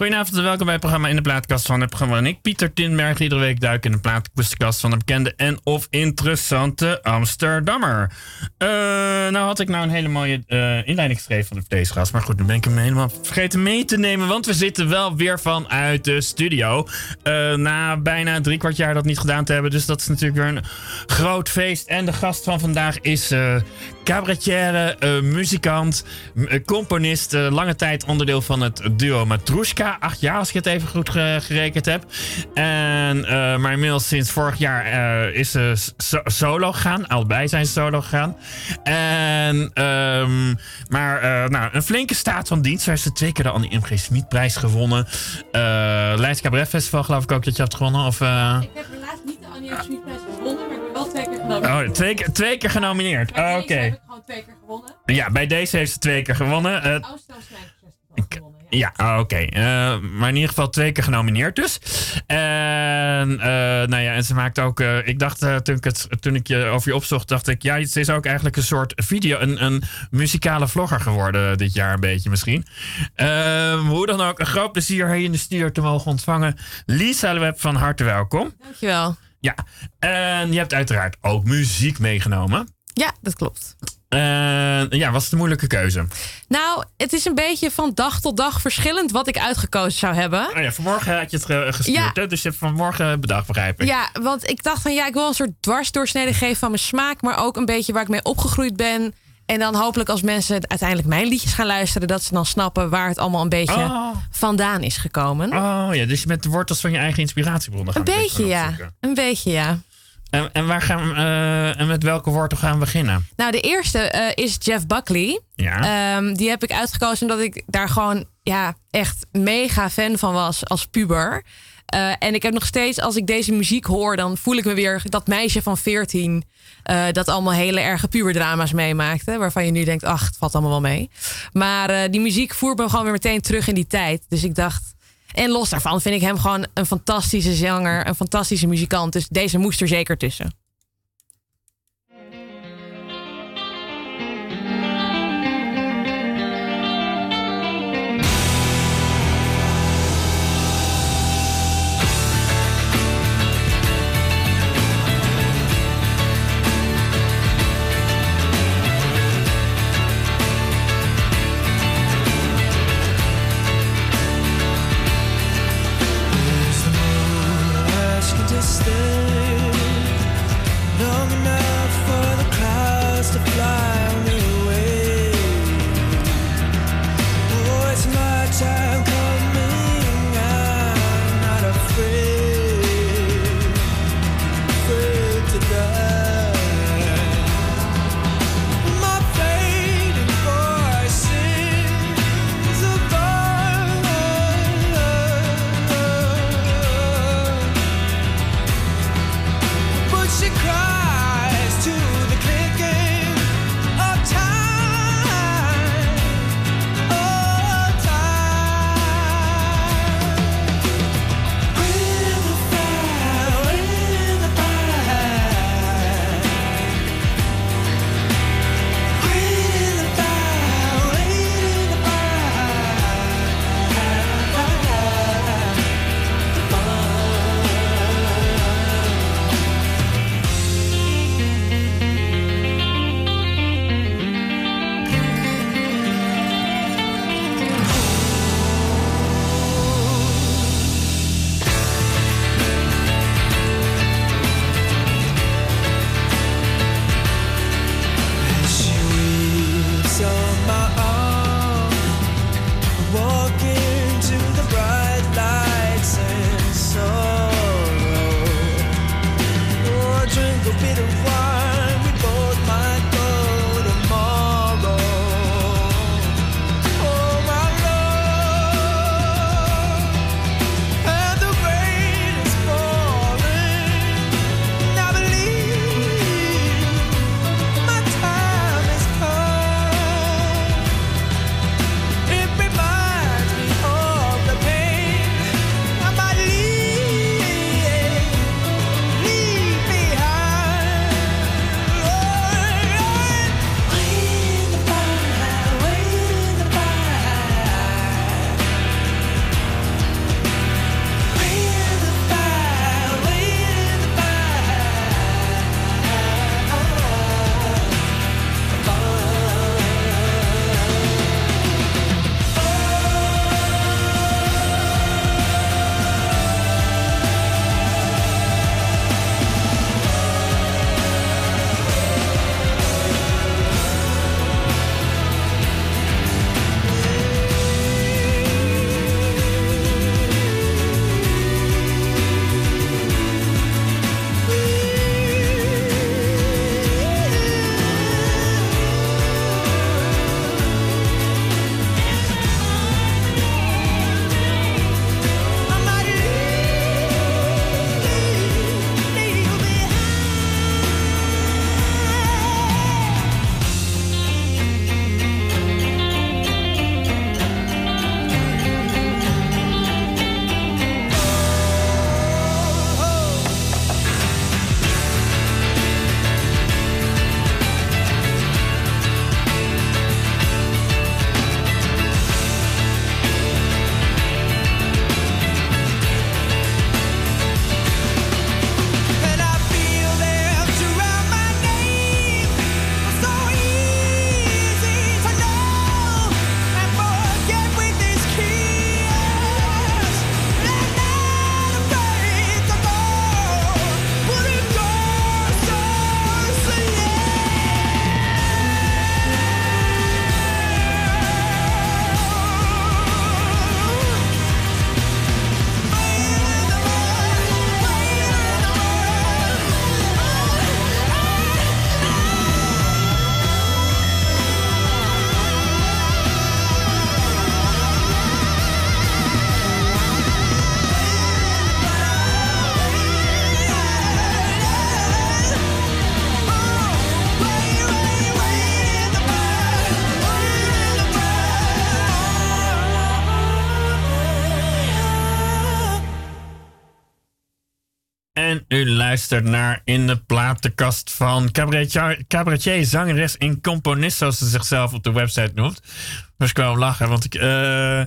Goedenavond en welkom bij het programma In de Plaatkast van het programma. En ik, Pieter Tinberg, iedere week duik in de plaatkast van de bekende en of interessante Amsterdammer. Uh, nou had ik nou een hele mooie uh, inleiding geschreven van de gast, Maar goed, nu ben ik hem helemaal vergeten mee te nemen. Want we zitten wel weer vanuit de studio. Uh, na bijna drie kwart jaar dat niet gedaan te hebben. Dus dat is natuurlijk weer een groot feest. En de gast van vandaag is cabaretière, muzikant, componist. lange tijd onderdeel van het duo Matrushka acht jaar als ik het even goed gerekend heb. En, maar inmiddels sinds vorig jaar is ze solo gegaan. Allebei zijn solo gegaan. En, um, maar nou, een flinke staat van dienst. Ze heeft twee keer de Annie M.G. Smit-prijs gewonnen. Leids Cabaret Festival geloof ik ook dat je hebt gewonnen. Of, ik heb helaas niet de Annie M.G. Smit-prijs gewonnen, wel twee keer genomineerd. Oh, twee, twee keer genomineerd. Oké. Okay. heb ik gewoon twee keer gewonnen. Ja, bij deze heeft ze twee keer gewonnen. Uh, gewonnen. Ja, oké. Eh, maar in ieder geval twee keer genomineerd dus. En, uh, nou ja, en ze maakt ook... Uh, ik dacht, toen, ik het, toen ik je over je opzocht, dacht ik... Ja, ze is ook eigenlijk een soort video... Een, een muzikale vlogger geworden dit jaar een beetje misschien. Ehm, hoe dan ook, een groot plezier hier in de studio te mogen ontvangen. Lisa Web van harte welkom. Dankjewel. Ja, en je hebt uiteraard ook muziek meegenomen. Ja, dat klopt. Uh, ja, was het een moeilijke keuze? Nou, het is een beetje van dag tot dag verschillend wat ik uitgekozen zou hebben. Oh ja, vanmorgen had je het gestuurd, ja. hè? dus je hebt vanmorgen bedacht, begrijp ik. Ja, want ik dacht van ja, ik wil een soort dwarsdoorsnede geven van mijn smaak, maar ook een beetje waar ik mee opgegroeid ben. En dan hopelijk als mensen uiteindelijk mijn liedjes gaan luisteren, dat ze dan snappen waar het allemaal een beetje oh. vandaan is gekomen. Oh ja, dus je met de wortels van je eigen inspiratiebronnen gaan. Een beetje ja, een beetje ja. En, en, waar gaan we, uh, en met welke wortel gaan we beginnen? Nou, de eerste uh, is Jeff Buckley. Ja. Um, die heb ik uitgekozen omdat ik daar gewoon ja, echt mega fan van was als puber. Uh, en ik heb nog steeds, als ik deze muziek hoor, dan voel ik me weer dat meisje van 14. dat allemaal hele erge puberdrama's meemaakte. Waarvan je nu denkt, ach, het valt allemaal wel mee. Maar die muziek voert me gewoon weer meteen terug in die tijd. Dus ik dacht, en los daarvan vind ik hem gewoon een fantastische zanger, een fantastische muzikant. Dus deze moest er zeker tussen. En u luistert naar In de Platenkast van cabaretier, cabaretier zangeres en componist, zoals ze zichzelf op de website noemt. Dus ik wel lachen, want ik. Uh, uh,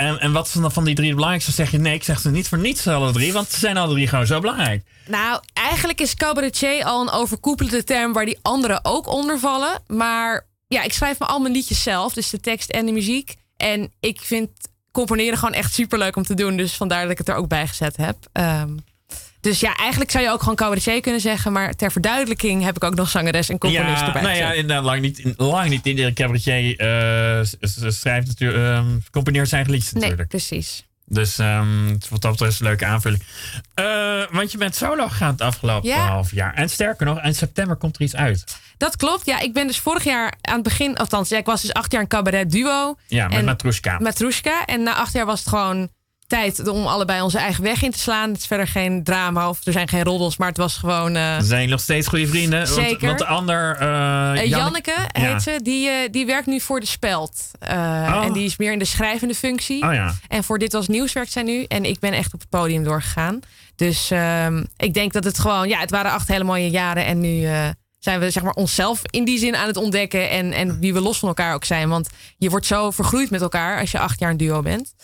en, en wat dan van die drie belangrijkste? Zeg je nee, ik zeg ze niet voor niets alle drie, want ze zijn alle drie gewoon zo belangrijk. Nou, eigenlijk is cabaretier al een overkoepelende term waar die anderen ook onder vallen. Maar ja, ik schrijf me al mijn liedjes zelf, dus de tekst en de muziek. En ik vind componeren gewoon echt super leuk om te doen. Dus vandaar dat ik het er ook bij gezet heb. Um, dus ja, eigenlijk zou je ook gewoon cabaretier kunnen zeggen. Maar ter verduidelijking heb ik ook nog zangeres en componist ja, erbij nou ja, inderdaad, lang niet, lang niet iedere cabaretier uh, schrijft natuurlijk, uh, componeert zijn liedjes natuurlijk. Nee, precies. Dus um, wat dat betreft is een leuke aanvulling. Uh, want je bent solo gegaan het afgelopen half jaar. En sterker nog, in september komt er iets uit. Dat klopt. Ja, ik ben dus vorig jaar aan het begin, althans, ja, ik was dus acht jaar een cabaret duo. Ja, met Matrushka. Matrushka. En na acht jaar was het gewoon tijd om allebei onze eigen weg in te slaan. Het is verder geen drama of er zijn geen roddels, maar het was gewoon. Uh... zijn nog steeds goede vrienden. Zeker. Want, de ander. Uh, Janneke, heet ze, die, die werkt nu voor de Speld. Oh. En die is meer in de schrijvende functie. Oh, ja. En voor Dit Was Nieuws werkt zij nu. En ik ben echt op het podium doorgegaan. Dus ehm, ik denk dat het gewoon. Ja, het waren acht hele mooie jaren. En nu zijn we zeg maar, onszelf in die zin aan het ontdekken. En, en wie we los van elkaar ook zijn. Want je wordt zo vergroeid met elkaar als je acht jaar een duo bent.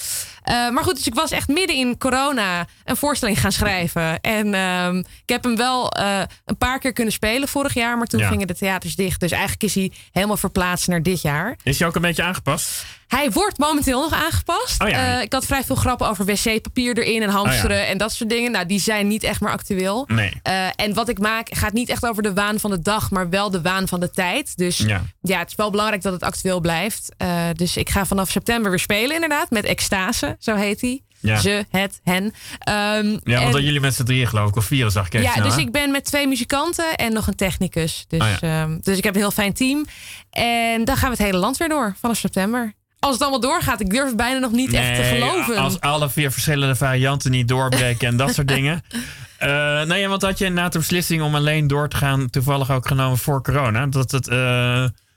Uh, maar goed, dus ik was echt midden in corona een voorstelling gaan schrijven. En uh, ik heb hem wel uh, een paar keer kunnen spelen vorig jaar. Maar toen ja. gingen de theaters dicht. Dus eigenlijk is hij helemaal verplaatst naar dit jaar. Is hij ook een beetje aangepast? Hij wordt momenteel nog aangepast. Oh ja. uh, ik had vrij veel grappen over wc-papier erin en hamsteren oh ja. en dat soort dingen. Nou, die zijn niet echt meer actueel. Nee. Uh, en wat ik maak gaat niet echt over de waan van de dag, maar wel de waan van de tijd. Dus ja, ja het is wel belangrijk dat het actueel blijft. Uh, dus ik ga vanaf september weer spelen, inderdaad, met Extase, zo heet hij. Ja. Ze, het, hen. Um, ja, want en, jullie met z'n drieën geloof ik, of vier zag ik even Ja, snel, dus hè? ik ben met twee muzikanten en nog een technicus. Dus, Oh ja. um, dus ik heb een heel fijn team. En dan gaan we het hele land weer door vanaf september. Als het allemaal doorgaat, ik durf bijna nog niet echt te geloven. Als alle vier verschillende varianten niet doorbreken en dat soort dingen. Uh, nou ja, want had je inderdaad de beslissing om alleen door te gaan, toevallig ook genomen voor corona, dat het uh,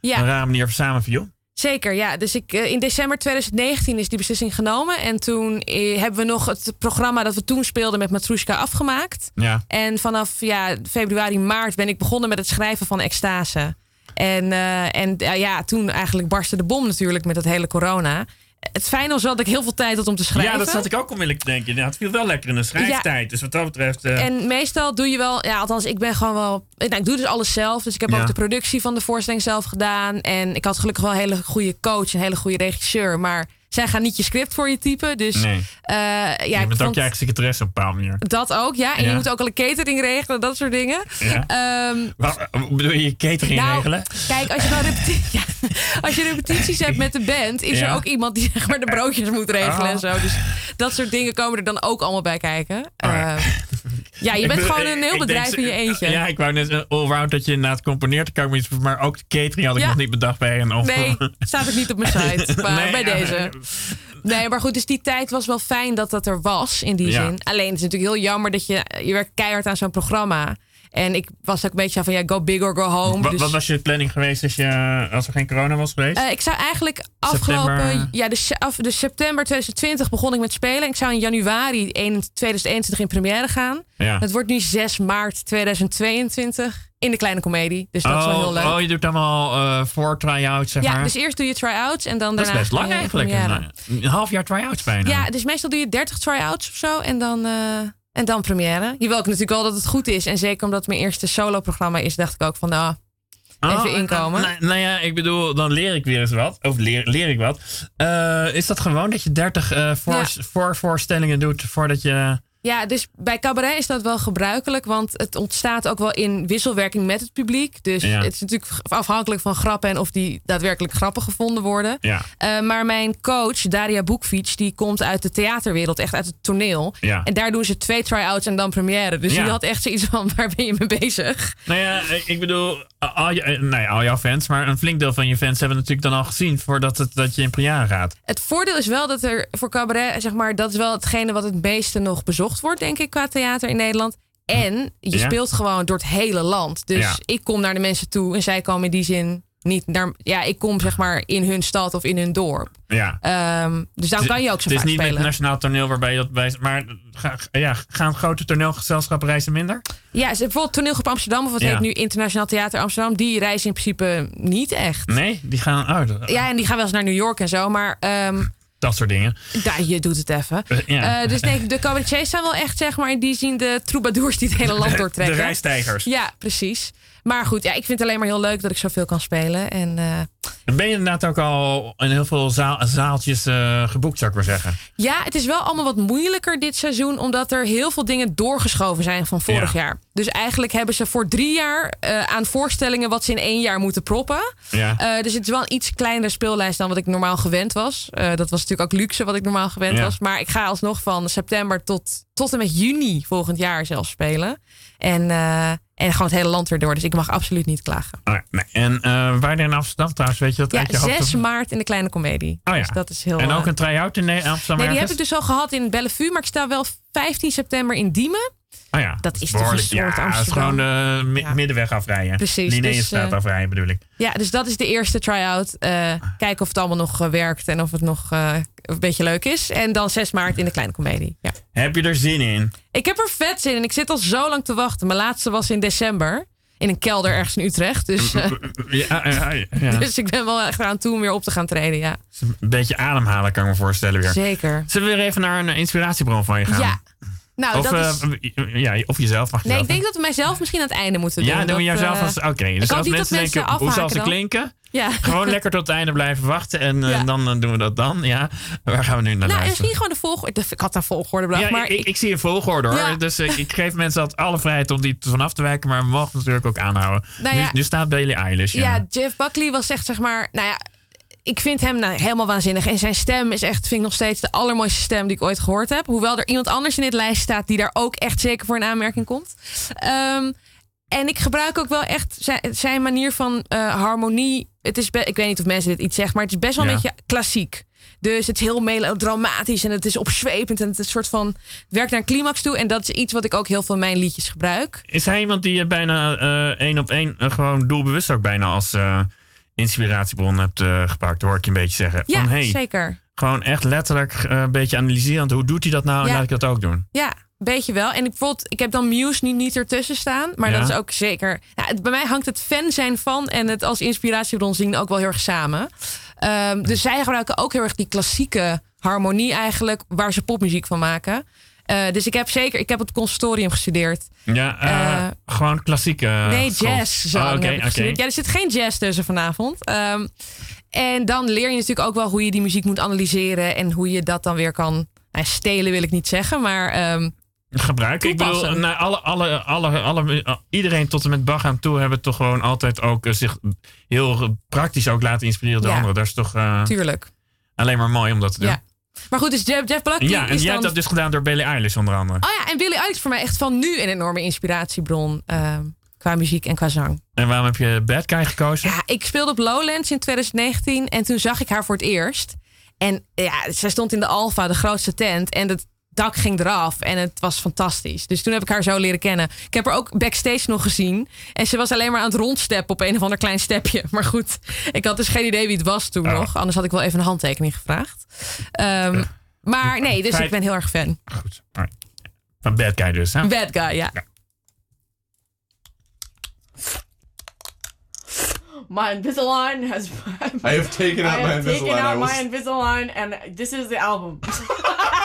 Ja. een rare manier samenviel? Zeker, ja. Dus ik, eh, in december 2019 is die beslissing genomen. En toen hebben we nog het programma dat we toen speelden met Matrushka afgemaakt. Ja. En vanaf ja, februari, maart ben ik begonnen met het schrijven van Extase. En, uh, en uh, ja, toen eigenlijk barstte de bom natuurlijk met het hele corona. Het fijne was wel dat ik heel veel tijd had om te schrijven. Ja, dat zat ik ook onmiddellijk te denken. Ja, het viel wel lekker in de schrijftijd. Ja. Dus wat dat betreft... Uh... En meestal doe je wel... Ja, althans, ik ben gewoon wel... Nou, ik doe dus alles zelf. Dus ik heb Ja. ook de productie van de voorstelling zelf gedaan. En ik had gelukkig wel een hele goede coach. Een hele goede regisseur. Maar zij gaan niet je script voor je typen. Dus Nee. eh, ja, je ik bent ook vond je eigen secretaresse op een bepaalde manier. dat ook, ja. En Ja. je moet ook al een catering regelen, dat soort dingen. Ja. Ehm, Wat, bedoel je je catering nou, regelen? Kijk, als je, nou repeti- ja, als je repetities hebt met de band, is er ook iemand die zeg maar, de broodjes moet regelen Oh. en zo. Dus dat soort dingen komen er dan ook allemaal bij kijken. Oh ja. Ehm, ja, je bent bedoel, gewoon een heel bedrijf denk in je eentje. Ja, ik wou net een allround dat je inderdaad componeert. Kan ik maar ook de catering had ik nog niet bedacht bij een of Nee, staat ook niet op mijn site. Maar Nee, bij ja, deze. Nee, maar goed, dus die tijd was wel fijn dat dat er was in die Ja. zin. Alleen het is natuurlijk heel jammer dat je, je werkt keihard aan zo'n programma. En ik was ook een beetje van ja, go big or go home. Wat, dus, wat was je planning geweest als, je, als er geen corona was geweest? Eh, ik zou eigenlijk afgelopen, ja, dus, af, dus september 2020 begon ik met spelen. Ik zou in januari 1 2021 in première gaan. ja. Het wordt nu 6 maart 2022 in de kleine komedie. Dus dat is wel heel leuk. oh, je doet allemaal eh voor try-outs, zeg ja, maar. dus eerst doe je try-outs en dan dat is daarna best lang in eigenlijk. première. Een, een half jaar try-outs bijna. Ja, dus meestal doe je 30 try-outs of zo en dan, eh, en dan première. Je wil ook natuurlijk wel dat het goed is. En zeker omdat het mijn eerste solo-programma is, dacht ik ook van nou, even inkomen. Nou, nou ja, ik bedoel, dan leer ik weer eens wat. Of leer, leer ik wat. Eh, is dat gewoon dat je 30 eh voor, Ja. voorvoorstellingen doet voordat je... Ja, dus bij cabaret is dat wel gebruikelijk, want het ontstaat ook wel in wisselwerking met het publiek. Dus Ja. het is natuurlijk afhankelijk van grappen en of die daadwerkelijk grappig gevonden worden. Ja, Eh, maar mijn coach, Daria Boekfiets, die komt uit de theaterwereld, echt uit het toneel. ja. En daar doen ze twee try-outs en dan première. Dus die had echt zoiets van, waar ben je mee bezig? Nou ja, ik- ik bedoel, al, je, eh, nou ja, al jouw fans, maar een flink deel van je fans hebben natuurlijk dan al gezien voordat het, dat je in première gaat. Het voordeel is wel dat er voor cabaret, zeg maar, dat is wel hetgene wat het meeste nog bezocht wordt, denk ik, qua theater in Nederland. En je Ja. speelt gewoon door het hele land. Dus Ja. ik kom naar de mensen toe en zij komen in die zin Niet naar, ja, ik kom zeg maar in hun stad of in hun dorp. Ja. Ehm, dus dan kan je ook zo Het is niet met spelen. nationaal toneel waarbij je dat bij. Maar ga, ja, gaan grote toneelgezelschappen reizen minder? Ja, bijvoorbeeld toneelgroep Amsterdam, of wat Ja. heet nu Internationaal Theater Amsterdam, die reizen in principe niet echt. Nee, die gaan. Oh, dat- Ja, en die gaan wel eens naar New York en zo, maar ehm, dat soort dingen. daar, je doet het even. Eh, ja. Eh, dus nee, de cabaretiers zijn wel echt, zeg maar, in die zien de troubadours die het hele land De doortrekken. reistijgers. Ja, precies. Maar goed, ja, ik vind het alleen maar heel leuk dat ik zoveel kan spelen. En eh, Ben je inderdaad ook al in heel veel zaal- zaaltjes eh, geboekt, zou ik maar zeggen? ja, het is wel allemaal wat moeilijker dit seizoen, omdat er heel veel dingen doorgeschoven zijn van vorig Ja. jaar. Dus eigenlijk hebben ze voor drie jaar eh, aan voorstellingen wat ze in één jaar moeten proppen. Ja. Dus het is wel een iets kleinere speellijst dan wat ik normaal gewend was. Dat was natuurlijk ook luxe wat ik normaal gewend Ja. was. Maar ik ga alsnog van september tot, tot en met juni volgend jaar zelf spelen. En, en gewoon het hele land weer door. Dus ik mag absoluut niet klagen. Nee. En eh waar in Amsterdam trouwens, weet je dat Ja, uit je hoofd? 6 maart in de Kleine Comedie. Oh ja. Dus dat is heel... En ook eh, een try-out in Amsterdam Nee, die heb ik dus al gehad in Bellevue. Maar ik sta wel 15 september in Diemen. Oh ja, Dat is toch een soort Ja, is gewoon Ja. middenweg afrijden. Precies, dus, eh, afrijden bedoel ik. Ja, dus dat is de eerste try-out. Eh, kijken of het allemaal nog eh, werkt en of het nog eh, een beetje leuk is. En dan 6 maart in de Kleine Comedie. Ja. Heb je er zin in? Ik heb er vet zin in. Ik zit al zo lang te wachten. Mijn laatste was in december. In een kelder ergens in Utrecht. Dus, eh, Ja, ja, ja, ja. dus ik ben wel echt aan toe om weer op te gaan treden. Ja, Een beetje ademhalen kan ik me voorstellen weer. zeker. Zullen we weer even naar een eh, inspiratiebron van je gaan? Ja. Nou, Of, dat is... eh, ja, of jezelf mag je Nee, ik denk dat we mijzelf misschien aan het einde moeten doen. Ja, doen we Dat, jezelf eh, als... Oké, dus als dat mensen mensen denken, hoe zal ze dan. klinken? Ja. Gewoon lekker tot het einde blijven wachten. En eh, dan doen we dat dan. Ja, waar gaan we nu naar Nou, en luisteren? misschien gewoon de volgorde. Ik had een volgorde bedacht, Ja, maar ik, ik, ik zie een volgorde hoor. Ja. Dus ik, ik geef mensen altijd alle vrijheid om die vanaf te wijken. Maar we mogen natuurlijk ook aanhouden. Nou nu, staat Bailey Eilish. Ja. Ja, Jeff Buckley was echt, zeg maar, nou ja, ik vind hem nou, helemaal waanzinnig. En zijn stem is echt, vind ik nog steeds de allermooiste stem die ik ooit gehoord heb. Hoewel er iemand anders in dit lijst staat die daar ook echt zeker voor een aanmerking komt. Ehm, en ik gebruik ook wel echt zijn, zijn manier van eh, harmonie. Het is, ik weet niet of mensen dit iets zeggen, maar het is best wel Ja. een beetje klassiek. Dus het is heel melodramatisch en het is opzwepend en het is een soort van werkt naar een climax toe. En dat is iets wat ik ook heel veel in mijn liedjes gebruik. Is hij iemand die je bijna eh, één op één eh, gewoon doelbewust ook bijna als inspiratiebron hebt eh, gepakt? Hoor ik je een beetje zeggen. Ja, Van, hey, zeker. Gewoon echt letterlijk eh, een beetje analyseren. Hoe doet hij dat nou? En Ja. laat ik dat ook doen. Ja, een beetje wel. En ik, bijvoorbeeld, ik heb dan Muse niet, niet ertussen staan. Maar Ja. dat is ook zeker... Nou, het- bij mij hangt het fan zijn van en het als inspiratiebron zien ook wel heel erg samen. Ehm, dus zij gebruiken ook heel erg die klassieke harmonie eigenlijk... waar ze popmuziek van maken. Eh, dus ik heb zeker... Ik heb op het conservatorium gestudeerd. Ja, eh, Eh, gewoon klassieke. nee, jazz zo Oh, heb ik. Ja, er zit geen jazz tussen vanavond. Ehm, en dan leer je natuurlijk ook wel hoe je die muziek moet analyseren... en hoe je dat dan weer kan... Nou, stelen wil ik niet zeggen, maar... ehm, gebruiken. Ik bedoel, Toepassen. nou, alle, alle, alle, alle, iedereen tot en met Bach aan toe hebben toch gewoon altijd ook zich heel praktisch ook laten inspireren door Ja. anderen. Dat is toch tuurlijk. alleen maar mooi om dat te doen. Ja. Maar goed, dus Jeff, Jeff Buckley Ja, en is jij dan... hebt dat dus gedaan door Billie Eilish onder andere. Oh ja, en Billie Eilish is voor mij echt van nu een enorme inspiratiebron. ehm, qua muziek en qua zang. En waarom heb je Bad Guy gekozen? Ja, ik speelde op Lowlands in 2019 en toen zag ik haar voor het eerst. En ja, zij stond in de Alfa, de grootste tent. En het dak ging eraf en het was fantastisch. Dus toen heb ik haar zo leren kennen. Ik heb haar ook backstage nog gezien. En ze was alleen maar aan het rondsteppen op een of ander klein stepje. Maar goed, ik had dus geen idee wie het was toen Oh. nog. Anders had ik wel even een handtekening gevraagd. Ehm, maar nee, dus ik ben heel erg fan. Goed. alright. Van Bad Guy dus, hè? Bad guy, ja. My Invisalign has. I have taken out I my have taken Invisalign. I out my Invisalign, and this is the album.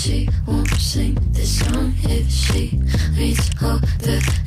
she won't sing this song if she reads all the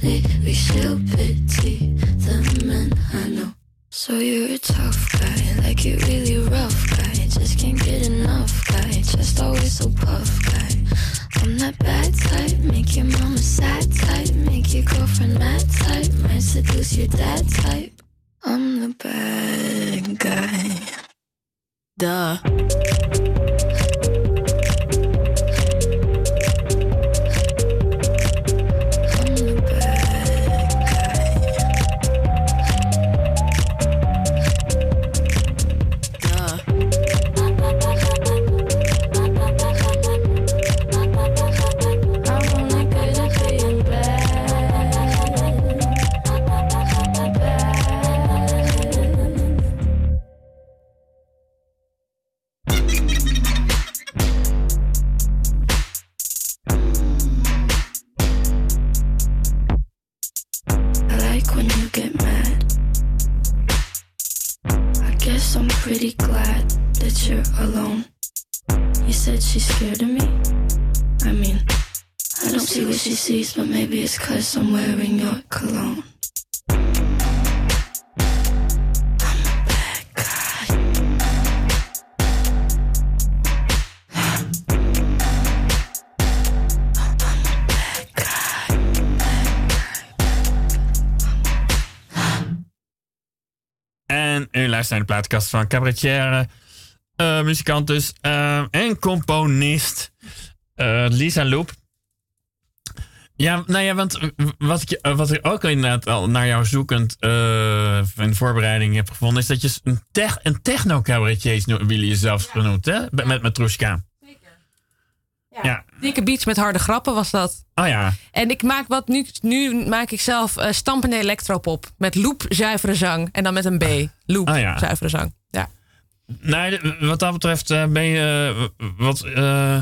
de plaatkast van cabaretier, eh, muzikant dus eh, en componist eh, Lisa Loep. Ja, nou ja, want wat ik, wat ik ook inderdaad al naar jou zoekend in voorbereiding heb gevonden, is dat je een, tech, een techno-cabaretier jullie jezelf genoemd, hè? Met, met Matrushka. Ja. Dikke beats met harde grappen was dat. Oh ja. En ik maak wat nu, nu maak ik zelf eh, stampende electropop. Met loop zuivere zang. En dan met een B. Loop ja. zuivere zang. Ja. Nou, wat dat betreft eh, ben je eh, wat. eh,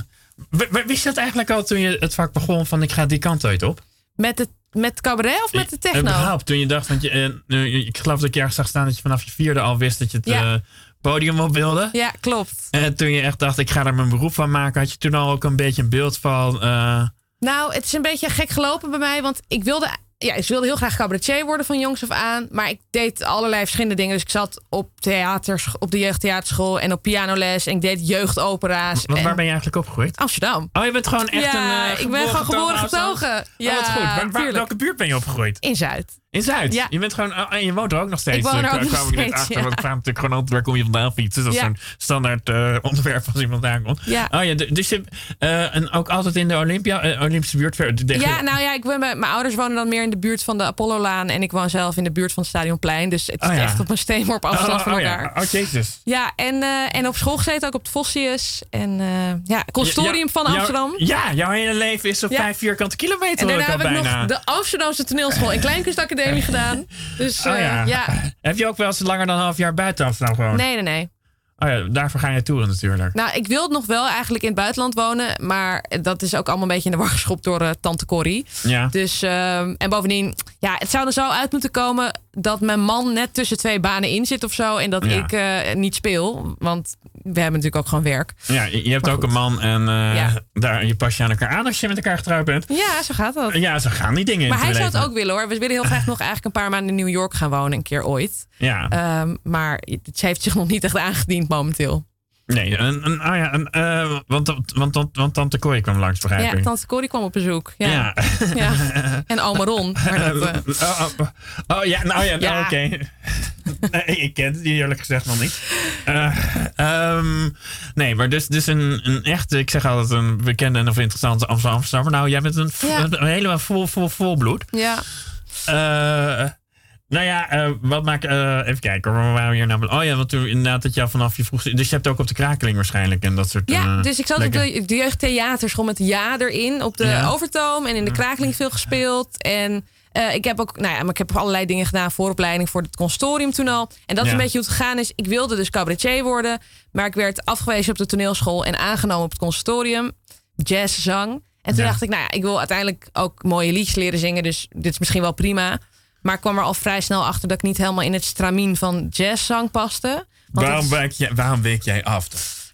wist je dat eigenlijk al toen je het vak begon van ik ga die kant uit op? Met het met cabaret of met de techno? Überhaupt, toen je dacht, want je, ik geloof dat ik ergens zag staan dat je vanaf je vierde al wist dat je het Ja. Podium op wilde. Ja, klopt. En toen je echt dacht, ik ga er mijn beroep van maken, had je toen al ook een beetje een beeld van. eh, Nou, het is een beetje gek gelopen bij mij. Want ik wilde, ja, ik wilde heel graag cabaretier worden van jongs af aan. Maar ik deed allerlei verschillende dingen. Dus ik zat op, theater, op de jeugdtheaterschool en op pianoles. En ik deed jeugdopera's. want en waar ben je eigenlijk opgegroeid? Amsterdam. Oh, je bent gewoon echt ja, een. eh, ik ben gewoon geboren getogen. Ja, oh, wat goed. Waar, waar, welke buurt ben je opgegroeid? In Zuid. In Zuid? Ja. Je bent gewoon, oh, en je woont er ook nog steeds. Ik woon er Eh, ook nog steeds, achter, ja. want ik vraag natuurlijk gewoon altijd waar kom je vandaan fietsen. Dat is Ja. zo'n standaard eh, onderwerp als iemand aankomt. Ja. Oh ja, dus je, eh, en ook altijd in de Olympia, Olympische buurt. de- Ja, nou ja, ik woon, mijn mijn ouders wonen dan meer in de buurt van de Apollo-laan. En ik woon zelf in de buurt van het Stadionplein. Dus het is Oh echt op een steenworp afstand oh, van oh, elkaar. ja. Oh, jezus. Ja, en, en op school gezeten ook op het Vossius. En ja, consortium Ja, van jou- Amsterdam. ja, jouw hele leven is op Ja. vijf vierkante kilometer en daarna heb ik nog de Amsterdamse toneelschool en Kleinkunstacademie gedaan. Dus Oh eh, ja. ja. Heb je ook wel eens langer dan een half jaar buiten Amsterdam gewoond? Nee, nee, nee. Oh ja, daarvoor ga je toeren natuurlijk. Nou, ik wilde nog wel eigenlijk in het buitenland wonen. Maar dat is ook allemaal een beetje in de war geschopt door eh, tante Corrie. Ja. Dus, ehm, en bovendien, ja, het zou er zo uit moeten komen dat mijn man net tussen twee banen in zit of zo. En dat Ja. ik eh, niet speel. Want we hebben natuurlijk ook gewoon werk. Ja, je je hebt Maar ook goed. een man en eh, Ja. daar, je pas je aan elkaar aan als je met elkaar getrouwd bent. Ja, zo gaat dat. Ja, zo gaan die dingen Maar hij zou het ook willen hoor. We willen heel graag nog eigenlijk een paar maanden in New York gaan wonen. Een keer ooit. Ja, Ehm, maar het heeft zich nog niet echt aangediend momenteel. nee, een, een, oh ja, een, eh, want, want, want, want tante Kooi kwam langs, begrijp Ja, tante Corrie kwam op bezoek. Ja. Ja. Ja. En oma Ron. Maar dat, eh, oh, oh, oh, ja, nou ja, nou, Ja. oké. nee, ik ken het eerlijk gezegd nog niet. Eh, ehm, nee, maar dus, dus een, een echte, ik zeg altijd een bekende en of interessante Amsterdam- Amsterdammer. Nou, jij bent een, Ja. een helemaal vol, vol, vol bloed. ja. Nou ja, eh, wat maakt... eh, even kijken, waar waren we hier nou? Oh ja, want toen inderdaad dat je vanaf je vroeg... Dus je hebt ook op de krakeling waarschijnlijk en dat soort... Ja, eh, dus ik zat lekker- op de, de jeugdtheaterschool met ja erin. Op de Ja. Overtoom en in de Krakeling veel gespeeld. En ik heb ook, nou ja, maar ik heb allerlei dingen gedaan. Vooropleiding voor het consortium toen al. En dat is Ja. een beetje hoe het gegaan is. Ik wilde dus cabaretier worden. Maar ik werd afgewezen op de toneelschool en aangenomen op het consortium. Jazzzang. En toen Ja. dacht ik, nou ja, ik wil uiteindelijk ook mooie liedjes leren zingen. Dus dit is misschien wel prima. Maar ik kwam er al vrij snel achter dat ik niet helemaal in het stramien van jazzzang paste. Waarom, week jij, waarom week jij af?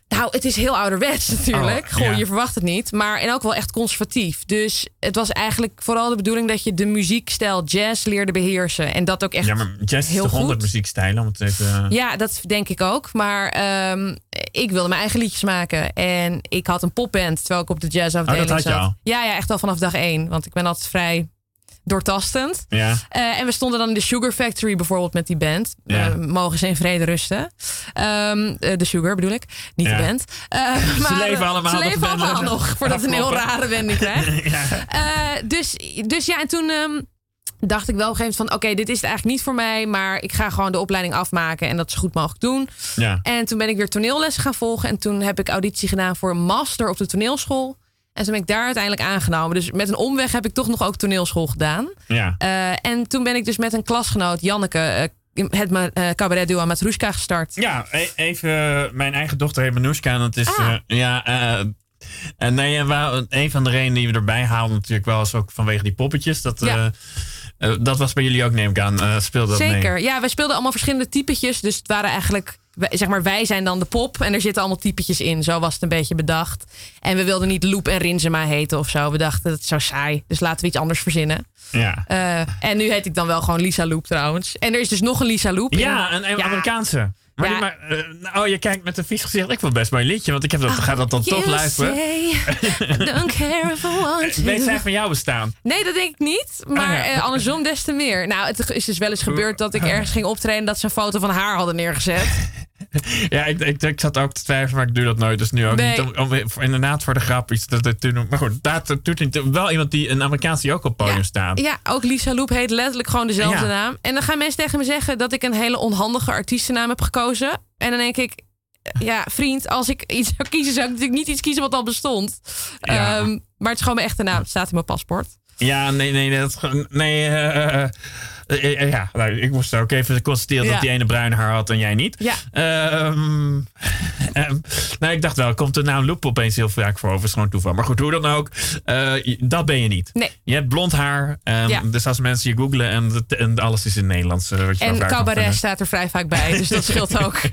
nou, het is heel ouderwets natuurlijk. Oh, Goh, ja. je verwacht het niet. Maar en ook wel echt conservatief. Dus het was eigenlijk vooral de bedoeling dat je de muziekstijl jazz leerde beheersen. En dat ook echt Ja, maar jazz is heel toch goed. honderd muziekstijlen? Om het even... Ja, dat denk ik ook. Maar ehm, ik wilde mijn eigen liedjes maken. En ik had een popband terwijl ik op de jazzafdeling Oh, dat had je zat. al? Ja, ja, echt al vanaf dag één. Want ik ben altijd vrij doortastend. Ja. Eh, en we stonden dan in de Sugar Factory bijvoorbeeld met die band. Ja. Eh, mogen ze in vrede rusten. Ehm, eh, de Sugar bedoel ik, niet Ja. de band. Eh, maar, leven allemaal Ze leven allemaal nog, voordat het een heel rare wending krijgt. ja. Dus, dus ja, en toen ehm, dacht ik wel op een gegeven moment van... oké, dit is het eigenlijk niet voor mij... maar ik ga gewoon de opleiding afmaken en dat zo goed mogelijk doen. ja. En toen ben ik weer toneellessen gaan volgen. En toen heb ik auditie gedaan voor een master op de toneelschool. En toen ben ik daar uiteindelijk aangenomen. Dus met een omweg heb ik toch nog ook toneelschool gedaan. Ja. Eh, en toen ben ik dus met een klasgenoot, Janneke, eh, het eh, cabaret duo Matrushka gestart. Ja, e- even. Mijn eigen dochter heet Manoushka. En het is. Ah. ja. eh, en nee, een van de redenen die we erbij haalden, natuurlijk wel, is ook vanwege die poppetjes. Dat, Ja. dat was bij jullie ook, neem ik aan. speelde dat mee? Zeker. Ja, wij speelden allemaal verschillende typetjes. Dus het waren eigenlijk, zeg maar, wij zijn dan de pop. En er zitten allemaal typetjes in. Zo was het een beetje bedacht. En we wilden niet Loep en Rinsema heten of zo. We dachten, dat is zo saai. Dus laten we iets anders verzinnen. Ja. Eh, en nu heet ik dan wel gewoon Lisa Loep trouwens. En er is dus nog een Lisa Loep. in- Ja, een, een Ja. Amerikaanse. Maar, Ja. die maar eh, oh, je kijkt met een vies gezicht. Ik het best mooi liedje, want ik heb dat, ga dat dan toch luisteren. don't care if I want to. Weet zij van jou bestaan? Nee, dat denk ik niet. Maar Ah, ja. eh, andersom des te meer. Nou, het is dus wel eens gebeurd dat ik ergens ging optreden... dat ze een foto van haar hadden neergezet. Ja, ik, ik, ik zat ook te twijfelen, maar ik doe dat nooit. Dus nu ook Nee. niet. Om, inderdaad voor de grap iets te, te, te doen. Maar goed, daar doet wel iemand die een Amerikaans die ook op het podium Ja. staat. Ja, ook Lisa Loep heet letterlijk gewoon dezelfde Ja. naam. En dan gaan mensen tegen me zeggen dat ik een hele onhandige artiestennaam heb gekozen. En dan denk ik, eh, ja, vriend, als ik iets zou kiezen, zou ik natuurlijk niet iets kiezen wat al bestond. Ja. Ehm, maar het is gewoon mijn echte naam. Het staat in mijn paspoort. Ja, nee, nee, nee. Dat, nee eh, eh, eh, eh, ja, nou, ik moest ook even constateren Ja. dat die ene bruin haar had en jij niet. Ja. Ehm, ehm, nou, ik dacht wel, komt er nou een loop opeens heel vaak voor? Het gewoon toeval? Maar goed, hoe dan ook, dat ben je niet. Nee. Je hebt blond haar. en Ja. Dus als mensen je googlen en, en alles is in het Nederlands. wat je En over cabaret staat er vrij vaak bij, dus dat scheelt ook.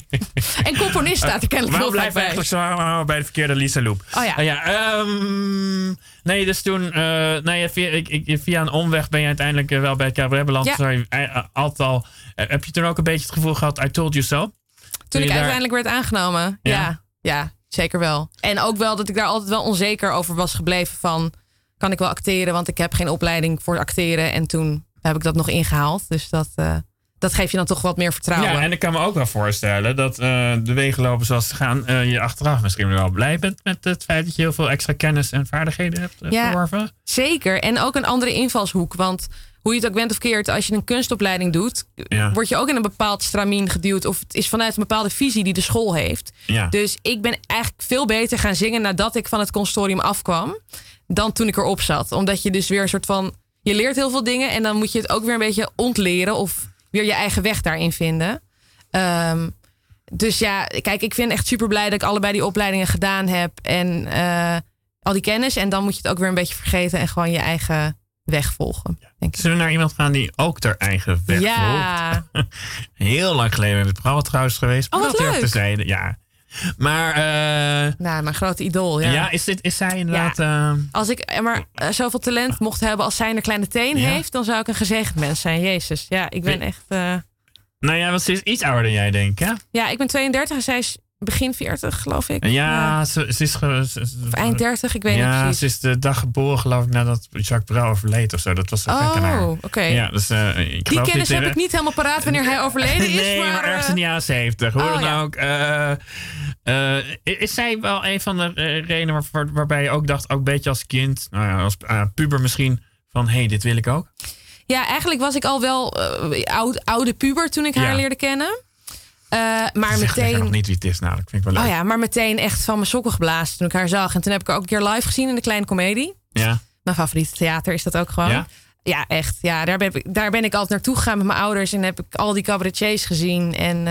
En componist staat er kennelijk Waarom heel vaak blijven we bij. eigenlijk zo bij de verkeerde Lisa Loop? Oh ja. Ja ehm, nee, dus toen, eh, nee, via, ik, ik, via een omweg ben je uiteindelijk eh, wel bij het cabaret beland. Ja. Zou je, eh, altijd al, heb je toen ook een beetje het gevoel gehad, I told you so? Toen ik daar- uiteindelijk werd aangenomen. Ja? Ja. ja, zeker wel. En ook wel dat ik daar altijd wel onzeker over was gebleven van... kan ik wel acteren, want ik heb geen opleiding voor acteren. En toen heb ik dat nog ingehaald. Dus dat, dat geeft je dan toch wat meer vertrouwen. Ja, en ik kan me ook wel voorstellen dat eh, de wegen lopen zoals ze gaan. eh, je achteraf misschien wel blij bent met het feit dat je heel veel extra kennis en vaardigheden hebt eh, Ja. verworven. Zeker. En ook een andere invalshoek. Want hoe je het ook bent of keert, als je een kunstopleiding doet... Ja. word je ook in een bepaald stramien geduwd. Of het is vanuit een bepaalde visie die de school heeft. Ja. Dus ik ben eigenlijk veel beter gaan zingen nadat ik van het consortium afkwam. Dan toen ik erop zat. Omdat je dus weer een soort van. Je leert heel veel dingen en dan moet je het ook weer een beetje ontleren. Of weer je eigen weg daarin vinden. Ehm, dus ja, kijk, ik vind echt super blij dat ik allebei die opleidingen gedaan heb. En eh, al die kennis. En dan moet je het ook weer een beetje vergeten en gewoon je eigen weg volgen. Denk ik. Zullen we naar iemand gaan die ook haar eigen weg volgt? Ja, Heel lang geleden in het programma trouwens geweest. Oh, dat leuk. terzijde, Ja. Maar eh, nou, mijn grote idool. Ja. ja. is, dit, is zij inderdaad... eh, Als ik er maar eh, zoveel talent mocht hebben als zij een kleine teen Ja. heeft, dan zou ik een gezegend mens zijn. Jezus. Ja, ik ben Nee. echt. eh, nou ja, want ze is iets ouder dan jij, denk ik, hè? ja, ik ben 32 en zij is begin 40, geloof ik. Ja, ze, ze is... Ze- eind 30, ik weet niet ja, ze is de dag geboren, geloof ik, nadat Jacques Brel overleed of zo. Dat was. Oh, oké. Ja, dus, eh, ik Die kennis heb ik niet helemaal paraat wanneer hij overleden is. nee, maar, eh, ergens in de jaren zeventig. Hoe oh, dan ja. ook. eh, eh, is zij wel een van de eh, redenen waar, waarbij je ook dacht, ook een beetje als kind, nou ja, als eh, puber misschien, van hé, hey, dit wil ik ook? Ja, eigenlijk was ik al wel oud, oude puber toen ik haar Ja. leerde kennen. Maar Zeg lekker nog meteen. niet wie het is, nou, dat vind ik wel Oh leuk. ja, maar meteen echt van mijn sokken geblazen toen ik haar zag. En toen heb ik haar ook een keer live gezien in de Kleine Comedie. Ja. Mijn favoriete theater is dat ook gewoon. Ja? Ja, echt. Ja, daar, ben ik, daar ben ik altijd naartoe gegaan met mijn ouders. En heb ik al die cabaretiers gezien. En,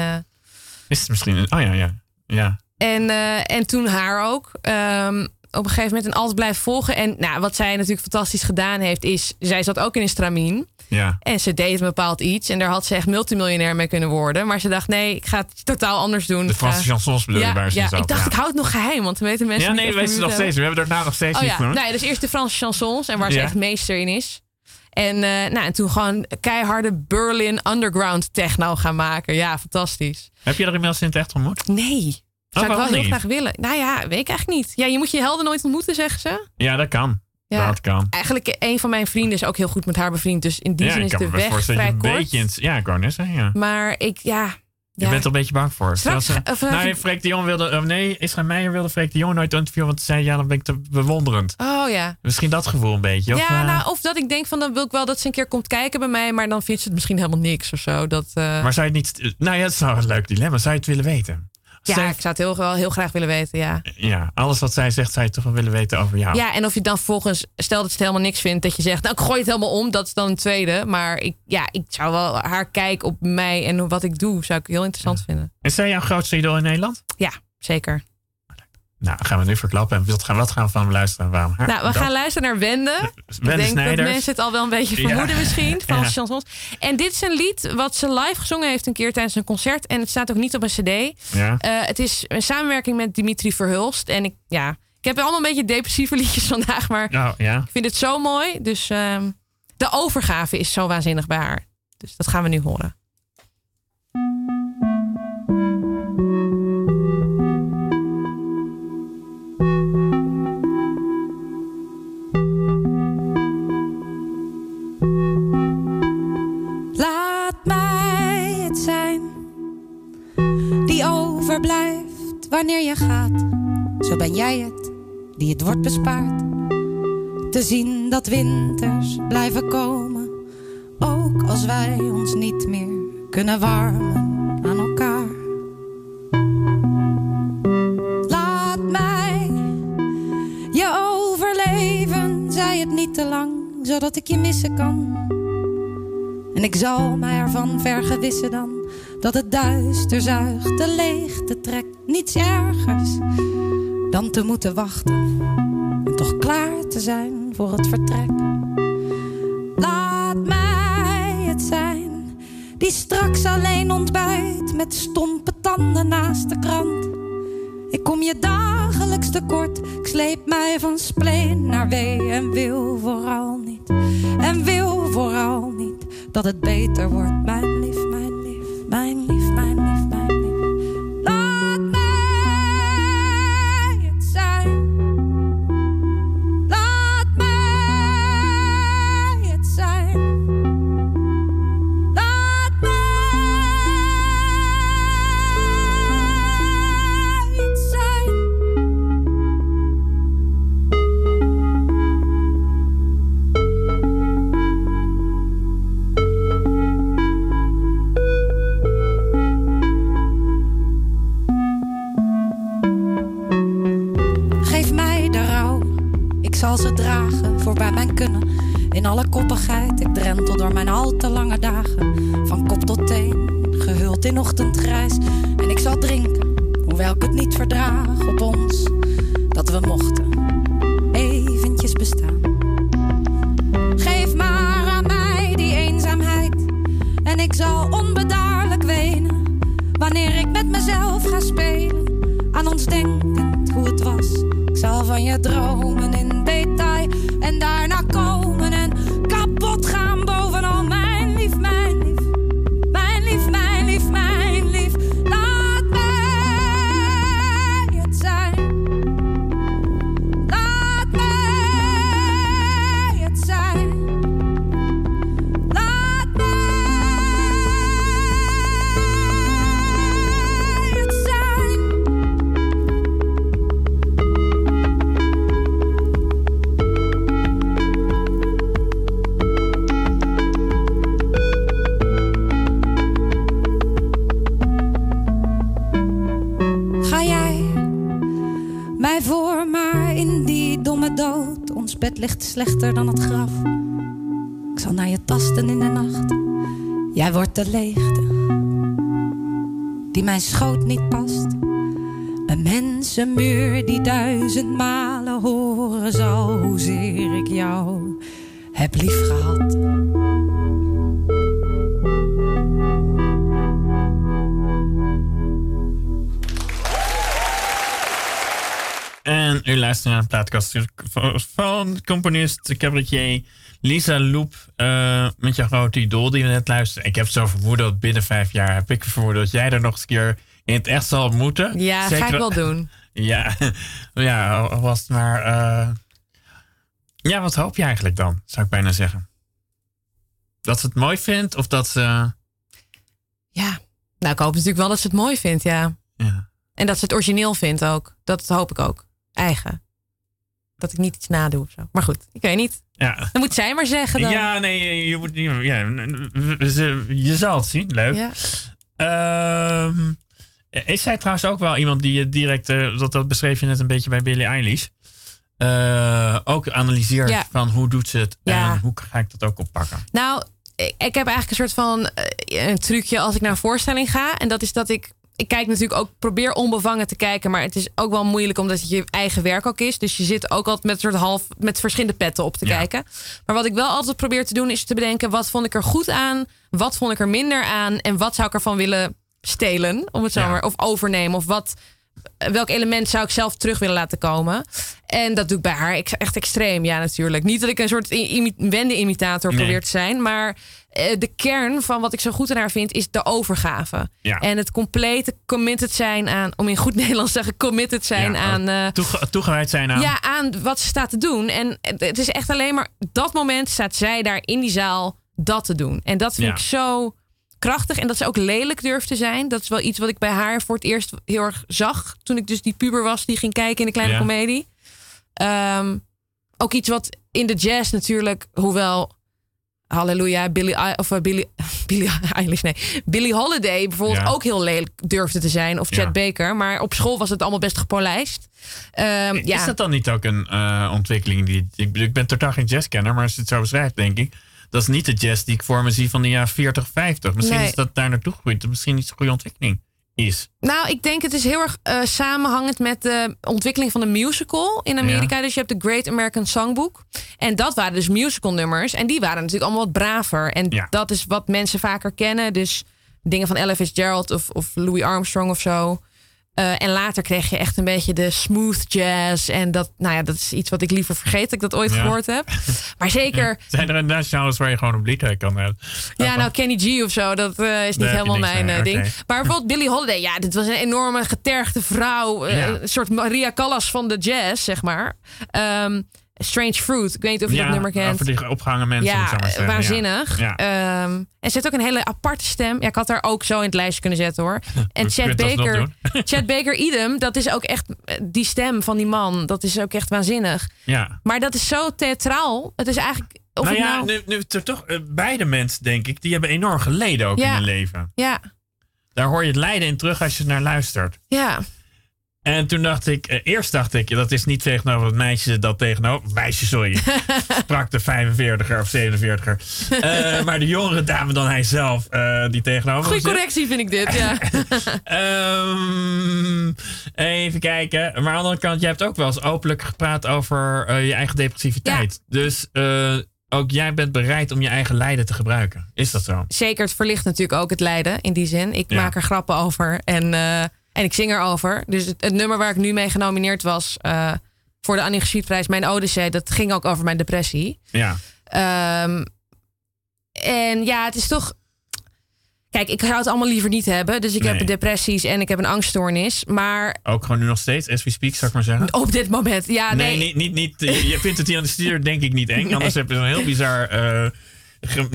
Is het misschien... een- Oh ja, ja. Ja. En, eh, en toen haar ook. Ehm, op een gegeven moment en altijd blijven volgen. En nou, wat zij natuurlijk fantastisch gedaan heeft, is... Zij zat ook in een stramien. Ja. En ze deed een bepaald iets. En daar had ze echt multimiljonair mee kunnen worden. Maar ze dacht, nee, ik ga het totaal anders doen. De Franse chansons bedoel je ja, waar ze ja, ik dacht, ja. ik hou het nog geheim. Want dan weten mensen Ja, nee, echt weet ze nog steeds. We hebben daarna nog steeds Oh niet ja, nee, dus eerst de Franse chansons en waar ze echt meester in is. En, eh, nou, en toen gewoon keiharde Berlin underground techno gaan maken. Ja, fantastisch. Heb je er inmiddels in het echt ontmoet? Nee, zou ik wel waarom heel niet? graag willen. Nou ja, weet ik eigenlijk niet. Ja, je moet je helden nooit ontmoeten, zeggen ze. Ja, dat kan. Ja. Dat kan. Eigenlijk een van mijn vrienden is ook heel goed met haar bevriend. Dus in die ja, zin is de weg vrij een kort. beetje in het- Ja, ik wou net zeggen, ja. Maar ik, ja... Je ja. bent er een beetje bang voor. Straks- Zoals, eh, of, Freek de Jong wilde... of nee, Israël Meijer wilde Freek de Jong nooit interviewen... want ze zei, ja, dan ben ik te bewonderend. Oh ja. Misschien dat gevoel een beetje. Of, ja, eh, nou, of dat ik denk van dan wil ik wel dat ze een keer komt kijken bij mij, maar dan vindt ze het misschien helemaal niks of zo. Dat, eh, Maar zou je het niet... Nou ja, dat is nou een leuk dilemma. Zou je het willen weten? Ja, ik zou het heel, wel heel graag willen weten, ja. ja, alles wat zij zegt, zou je toch wel willen weten over jou. Ja, en of je dan vervolgens, stel dat ze het helemaal niks vindt, dat je zegt, nou ik gooi het helemaal om, dat is dan een tweede. Maar ik, ja, ik zou wel haar kijk op mij en wat ik doe, zou ik heel interessant vinden. Is zij jouw grootste idool in Nederland? Ja, zeker. Nou, gaan we nu verklappen. En wat gaan, wat gaan we van luisteren? Waarom? Nou, we gaan luisteren naar Wende. ik Wende denk Snijders. dat mensen het al wel een beetje Ja. vermoeden misschien van Ja. chansons. En dit is een lied wat ze live gezongen heeft een keer tijdens een concert. En het staat ook niet op een cd. Ja. Eh, het is een samenwerking met Dimitri Verhulst. En ik, ja, ik heb allemaal een beetje depressieve liedjes vandaag, maar Nou, ja. ik vind het zo mooi. Dus ehm, de overgave is zo waanzinnig bij haar. Dus dat gaan we nu horen. Overblijft wanneer je gaat. Zo ben jij het die het wordt bespaard. Te zien dat winters blijven komen, ook als wij ons niet meer kunnen warmen aan elkaar. Laat mij je overleven, zij het niet te lang, zodat ik je missen kan. En ik zal mij ervan vergewissen dan dat het duister zuigt, de leegte trekt, niets ergers dan te moeten wachten en toch klaar te zijn voor het vertrek. Laat mij het zijn die straks alleen ontbijt met stompe tanden naast de krant. Ik kom je dagelijks tekort, ik sleep mij van spleen naar wee en wil vooral niet, en wil vooral niet dat het beter wordt, mijn lief, zal ze dragen voorbij mijn kunnen. In alle koppigheid, ik drentel door mijn al te lange dagen. Van kop tot teen, gehuld in ochtendgrijs. En ik zal drinken, hoewel ik het niet verdraag op ons. Dat we mochten, eventjes bestaan. Geef maar aan mij die eenzaamheid. En ik zal onbedaarlijk wenen. Wanneer ik met mezelf ga spelen. Aan ons denkend hoe het was. Ik zal van je dromen slechter dan het graf. Ik zal naar je tasten in de nacht. Jij wordt de leegte die mijn schoot niet past. Een mensenmuur die duizend malen horen zal hoezeer ik jou heb lief gehad. U luistert naar een plaatkast van componist, cabaretier Lisa Loep. Uh, met je grote idool die we net luisteren. Ik heb zo vermoeden dat binnen vijf jaar heb ik vermoeden dat jij er nog eens een keer in het echt zal ontmoeten. Ja, Zeker, ga ik wel doen. Ja, ja was het maar. Uh, ja, wat hoop je eigenlijk dan, zou ik bijna zeggen? Dat ze het mooi vindt of dat ze. Ja, nou, ik hoop natuurlijk wel dat ze het mooi vindt, ja. ja. En dat ze het origineel vindt ook. Dat hoop ik ook. Eigen. Dat ik niet iets nadoe of zo. Maar goed, ik weet niet. Ja. Dan moet zij maar zeggen dan. Ja, nee, je moet Ja, je zal het zien. Leuk. Ja. Ehm, is zij trouwens ook wel iemand die je direct, uh, dat, dat beschreef je net een beetje bij Billie Eilish, uh, ook analyseert van hoe doet ze het en hoe ga ik dat ook oppakken? Nou, ik, ik heb eigenlijk een soort van uh, een trucje als ik naar een voorstelling ga. En dat is dat ik ik kijk natuurlijk ook, probeer onbevangen te kijken. Maar het is ook wel moeilijk omdat het je eigen werk ook is. Dus je zit ook altijd met een soort half, met verschillende petten op te kijken. Maar wat ik wel altijd probeer te doen is te bedenken: wat vond ik er goed aan? Wat vond ik er minder aan? En wat zou ik ervan willen stelen? Om het zo maar, of overnemen. Of wat, welk element zou ik zelf terug willen laten komen? En dat doe ik bij haar echt extreem, ja, natuurlijk. Niet dat ik een soort wende-imitator probeer te zijn, maar eh, de kern van wat ik zo goed aan haar vind, is de overgave. Ja. En het complete committed zijn aan, om in goed Nederlands te zeggen, committed zijn aan. Uh, toegewijd zijn aan. Ja, aan wat ze staat te doen. En het is echt alleen maar dat moment staat zij daar in die zaal dat te doen. En dat vind ik zo krachtig. En dat ze ook lelijk durft te zijn. Dat is wel iets wat ik bij haar voor het eerst heel erg zag. Toen ik dus die puber was die ging kijken in de kleine komedie. Ehm, ook iets wat in de jazz natuurlijk, hoewel halleluja, Billy, of uh, Billy, Billy Eilish, nee, Billy Holiday bijvoorbeeld ook heel lelijk durfde te zijn, of Chad Baker, maar op school was het allemaal best gepolijst. Um, is ja. dat dan niet ook een uh, ontwikkeling die ik, ik ben totaal geen jazzkenner, maar als je het zo beschrijft, denk ik, dat is niet de jazz die ik voor me zie van de jaren 40, 50. Misschien is dat daar naartoe gegroeid, misschien zo'n goede ontwikkeling is? Nou, ik denk het is heel erg uh, samenhangend met de ontwikkeling van de musical in Amerika. Dus je hebt de Great American Songbook. En dat waren dus musical nummers. En die waren natuurlijk allemaal wat braver. En dat is wat mensen vaker kennen. Dus dingen van Ella Fitzgerald of, of Louis Armstrong of zo. Uh, en later kreeg je echt een beetje de smooth jazz. En dat, nou ja, dat is iets wat ik liever vergeet dat ik dat ooit gehoord heb. Maar zeker. Zijn er een genres waar je gewoon een lied kan hebben? Ja, nou Kenny G of zo, dat uh, is niet helemaal mijn uh, ding. Maar bijvoorbeeld Billie Holiday, ja, dit was een enorme getergde vrouw. Een soort Maria Callas van de jazz, zeg maar. Um, Strange Fruit. Ik weet niet of je dat nummer kent. Over die opgehangen mensen. Ja, waanzinnig. Ja. Um, en zet ook een hele aparte stem. Ja, ik had haar ook zo in het lijstje kunnen zetten hoor. En Chad Baker, Chad Baker idem, dat is ook echt eh, die stem van die man. Dat is ook echt waanzinnig. Ja. Maar dat is zo theatraal. Het is eigenlijk. Of nou ja, nou... nu, nu toch uh, beide mensen denk ik, die hebben enorm geleden ook in hun leven. Ja. Daar hoor je het lijden in terug als je naar luistert. Ja. En toen dacht ik, eh, eerst dacht ik, dat is niet tegenover het meisje dat tegenover, meisje sorry, sprak de 45er of 47er. Uh, maar de jongere dame dan hij zelf, uh, die tegenover Goeie correctie vind ik dit, ja. um, even kijken. Maar aan de andere kant, jij hebt ook wel eens openlijk gepraat over uh, je eigen depressiviteit. Ja. Dus ook jij bent bereid om je eigen lijden te gebruiken. Is dat zo? Zeker, het verlicht natuurlijk ook het lijden in die zin. Ik maak er grappen over en... En ik zing erover. Dus het, het nummer waar ik nu mee genomineerd was uh, voor de Annie Geschiedprijs, mijn Odyssee, dat ging ook over mijn depressie. Ja. Um, en ja, het is toch. Kijk, ik zou het allemaal liever niet hebben. Dus ik heb depressies en ik heb een angststoornis. Maar. Ook gewoon nu nog steeds, as we speak, zou ik maar zeggen. Op dit moment, ja. Nee, nee niet, niet, niet, je vindt het hier aan de stuur, denk ik niet eng. Nee. Anders heb je een heel bizar. Uh,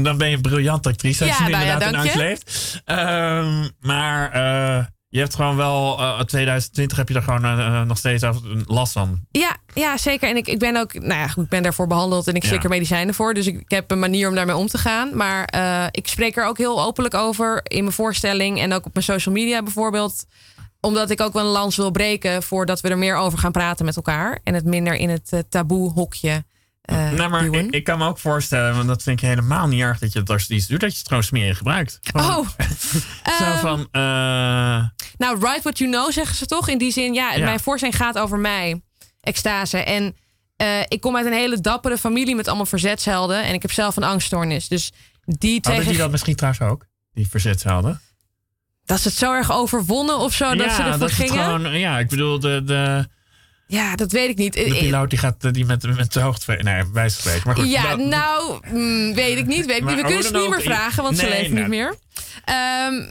dan ben je een briljante actrice als ja, je nou inderdaad ja, in angst leeft. Um, maar. Uh, je hebt gewoon wel, uh, eh, 2020 heb je er gewoon uh, nog steeds last van. Ja, ja zeker. En ik, ik ben ook, nou ja, goed, ik ben daarvoor behandeld en ik ja. zeker medicijnen voor. Dus ik, ik, heb een manier om daarmee om te gaan. Maar uh, ik spreek er ook heel openlijk over in mijn voorstelling en ook op mijn social media bijvoorbeeld. Omdat ik ook wel een lans wil breken voordat we er meer over gaan praten met elkaar. En het minder in het taboe hokje eh nou, maar ik, ik kan me ook voorstellen, want dat vind ik helemaal niet erg dat je het als iets doet, dat je het gewoon smerig gebruikt. Gewoon Oh, Zo ehm, van, eh, nou, write what you know, zeggen ze toch? In die zin, ja, Ja. mijn voorstelling gaat over mij. Extase. En eh, ik kom uit een hele dappere familie met allemaal verzetshelden. En ik heb zelf een angststoornis. Dus die hadden die dat misschien trouwens ook? Die verzetshelden? Dat ze het zo erg overwonnen of zo, dat ze ervoor dat gingen. gewoon, ja, ik bedoel, de, de, Ja, dat weet ik niet. de Eh, piloot die gaat eh, die met, met de hoogte... Nee, wijs gesproken. Maar goed, ja, dat- nou, mm, weet ik niet. Weet ik niet. We kunnen ze niet ook, meer vragen, want ze leven nou. niet meer. Ehm, eh,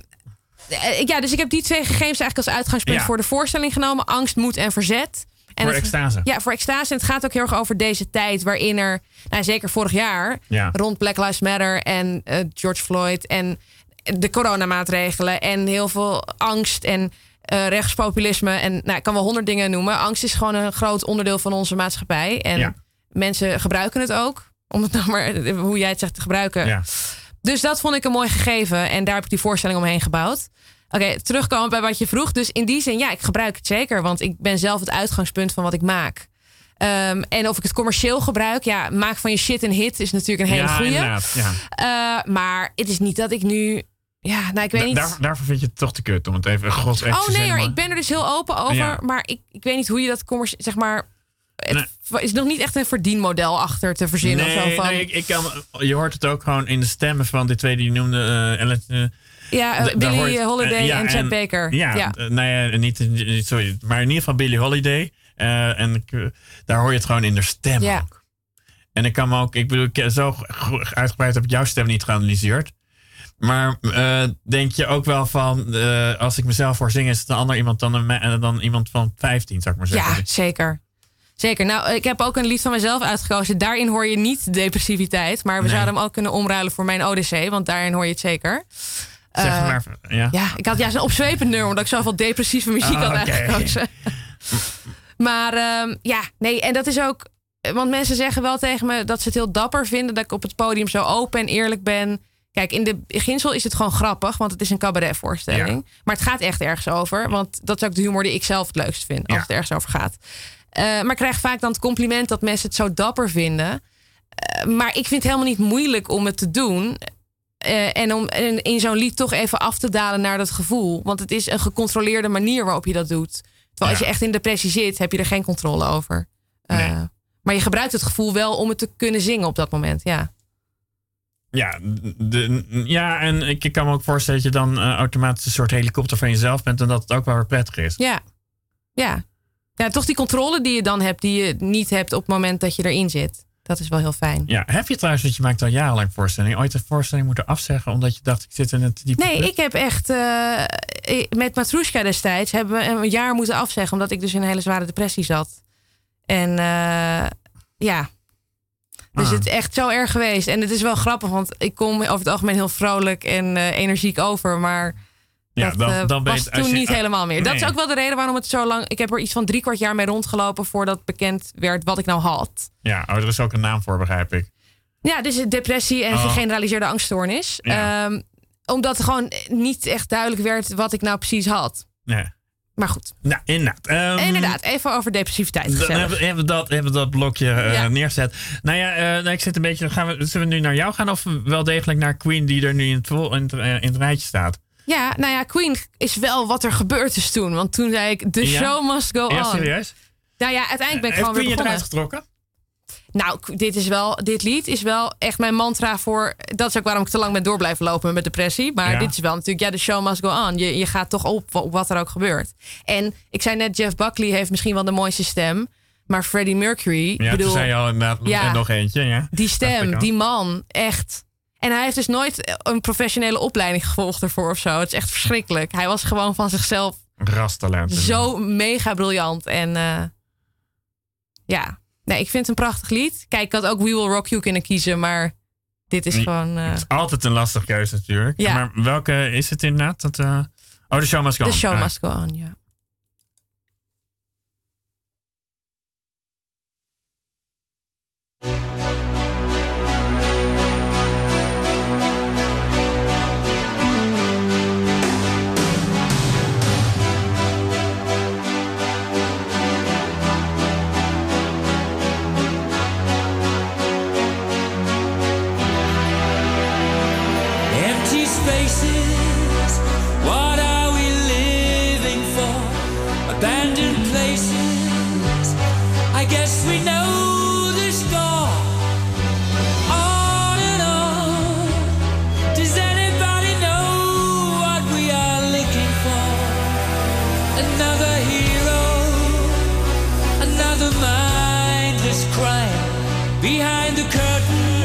ja, dus ik heb die twee gegevens eigenlijk als uitgangspunt Ja. voor de voorstelling genomen. Angst, moed en verzet. En voor het- extase. Ja, voor extase. En het gaat ook heel erg over deze tijd waarin er, nou, zeker vorig jaar, Ja. rond Black Lives Matter en eh, George Floyd en de coronamaatregelen en heel veel angst en eh, rechtspopulisme. En nou, ik kan wel honderd dingen noemen. Angst is gewoon een groot onderdeel van onze maatschappij. En Ja. mensen gebruiken het ook. Om het nou maar, hoe jij het zegt, te gebruiken. Ja. Dus dat vond ik een mooi gegeven. En daar heb ik die voorstelling omheen gebouwd. Oké, terugkomen bij wat je vroeg. Dus in die zin, ja, ik gebruik het zeker. Want ik ben zelf het uitgangspunt van wat ik maak. Ehm, en of ik het commercieel gebruik, ja, maak van je shit een hit is natuurlijk een hele ja, goede. Ja. maar het is niet dat ik nu, ja, nou, ik weet niet. daar, daarvoor vind je het toch te kut om het even oh te nee, zeggen, maar- ik ben er dus heel open over. Ja. Maar ik, ik weet niet hoe je dat commercieel, zeg maar. Het Nee. is nog niet echt een verdienmodel achter te verzinnen Nee, of zo van. nee ik, ik kan, je hoort het ook gewoon in de stemmen van de twee die je noemde. eh, Ellen, eh, ja, eh, Billy hoort- Holiday ja, en Chad Baker. Ja, ja. ja, niet, niet- sorry, maar in ieder geval Billie Holiday. En daar hoor je het gewoon in de stem Ja. ook. En ik kan me ook, ik bedoel, ik, zo uitgebreid heb ik jouw stem niet geanalyseerd. Maar denk je ook wel van, als ik mezelf voor zing, is het een ander iemand dan, een, dan iemand van 15, zou ik maar zeggen. Ja, zeker. Zeker. Nou, ik heb ook een lied van mezelf uitgekozen. Daarin hoor je niet depressiviteit. Maar we Nee. zouden hem ook kunnen omruilen voor mijn Odyssee. Want daarin hoor je het zeker. Zeg Eh, maar, ja. Ja, ik had juist een opzwepend nummer. Omdat ik zoveel depressieve muziek Oh, had uitgekozen. maar ehm, ja, nee. En dat is ook... Want mensen zeggen wel tegen me dat ze het heel dapper vinden... dat ik op het podium zo open en eerlijk ben. Kijk, in de beginsel is het gewoon grappig. Want het is een cabaretvoorstelling. Maar het gaat echt ergens over. Want dat is ook de humor die ik zelf het leukst vind. Als Ja. het ergens over gaat. Eh, maar ik krijg vaak dan het compliment dat mensen het zo dapper vinden. Eh, maar ik vind het helemaal niet moeilijk om het te doen. Eh, en om en in zo'n lied toch even af te dalen naar dat gevoel. Want het is een gecontroleerde manier waarop je dat doet. Terwijl als je echt in depressie zit, heb je er geen controle over. Nee. Maar je gebruikt het gevoel wel om het te kunnen zingen op dat moment. Ja, Ja, de, ja, en ik, ik kan me ook voorstellen dat je dan automatisch een soort helikopter van jezelf bent. En dat het ook wel weer prettig is. ja. ja. Ja, toch die controle die je dan hebt, die je niet hebt op het moment dat je erin zit. Dat is wel heel fijn. Ja, heb je trouwens, want je maakt al jarenlang voorstellingen, ooit een voorstelling moeten afzeggen omdat je dacht, ik zit in het diepe Nee, ik heb echt eh, met Matrushka destijds hebben we een jaar moeten afzeggen omdat ik dus in een hele zware depressie zat. En eh, ja, dus Ah. het is echt zo erg geweest. En het is wel grappig, want ik kom over het algemeen heel vrolijk en eh, energiek over, maar Ja, dat dan- eh, dan ben je was het- als toen je- niet helemaal meer. Dat is ook wel de reden waarom het zo lang. Ik heb er iets van drie kwart jaar mee rondgelopen voordat bekend werd wat ik nou had. Ja, oh, er is ook een naam voor, begrijp ik. Ja, dus depressie en Oh. gegeneraliseerde angststoornis. Ja. Ehm, omdat er gewoon niet echt duidelijk werd wat ik nou precies had. Nee. Maar goed, Nou, inderdaad. Ehm, inderdaad, even over depressiviteit Dan hebben, hebben, we dat, hebben we dat blokje Ja. neergezet. Nou ja, eh, nou, ik zit een beetje. Gaan we, zullen we nu naar jou gaan of wel degelijk naar Queen, die er nu in het, het, in het rijtje staat? Ja, nou ja, Queen is wel wat er gebeurd is toen. Want toen zei ik, the Ja? show must go Ja, on. serieus? Nou ja, uiteindelijk ben ik Heeft gewoon weer Queen je eruit getrokken? Nou, dit, is wel, dit lied is wel echt mijn mantra voor... Dat is ook waarom ik te lang ben door blijven lopen met depressie. Maar Ja. dit is wel natuurlijk, ja, de show must go on. Je, je gaat toch op, op wat er ook gebeurt. En ik zei net, Jeff Buckley heeft misschien wel de mooiste stem. Maar Freddie Mercury, Ja, bedoel, toen zei je al inderdaad Ja. en nog eentje. Ja. die stem, die man, echt. En hij heeft dus nooit een professionele opleiding gevolgd ervoor of zo. Het is echt verschrikkelijk. Hij was gewoon van zichzelf. Rastalent. Zo mega briljant. En eh, ja, nee, ik vind het een prachtig lied. Kijk, ik had ook We Will Rock You kunnen kiezen, maar dit is gewoon. Eh, het is altijd een lastige keuze natuurlijk. Ja. Maar welke is het inderdaad? Dat, eh, oh, de Show Must Go On. Show. Ah. Must Go On, ja. Yeah. Behind the curtain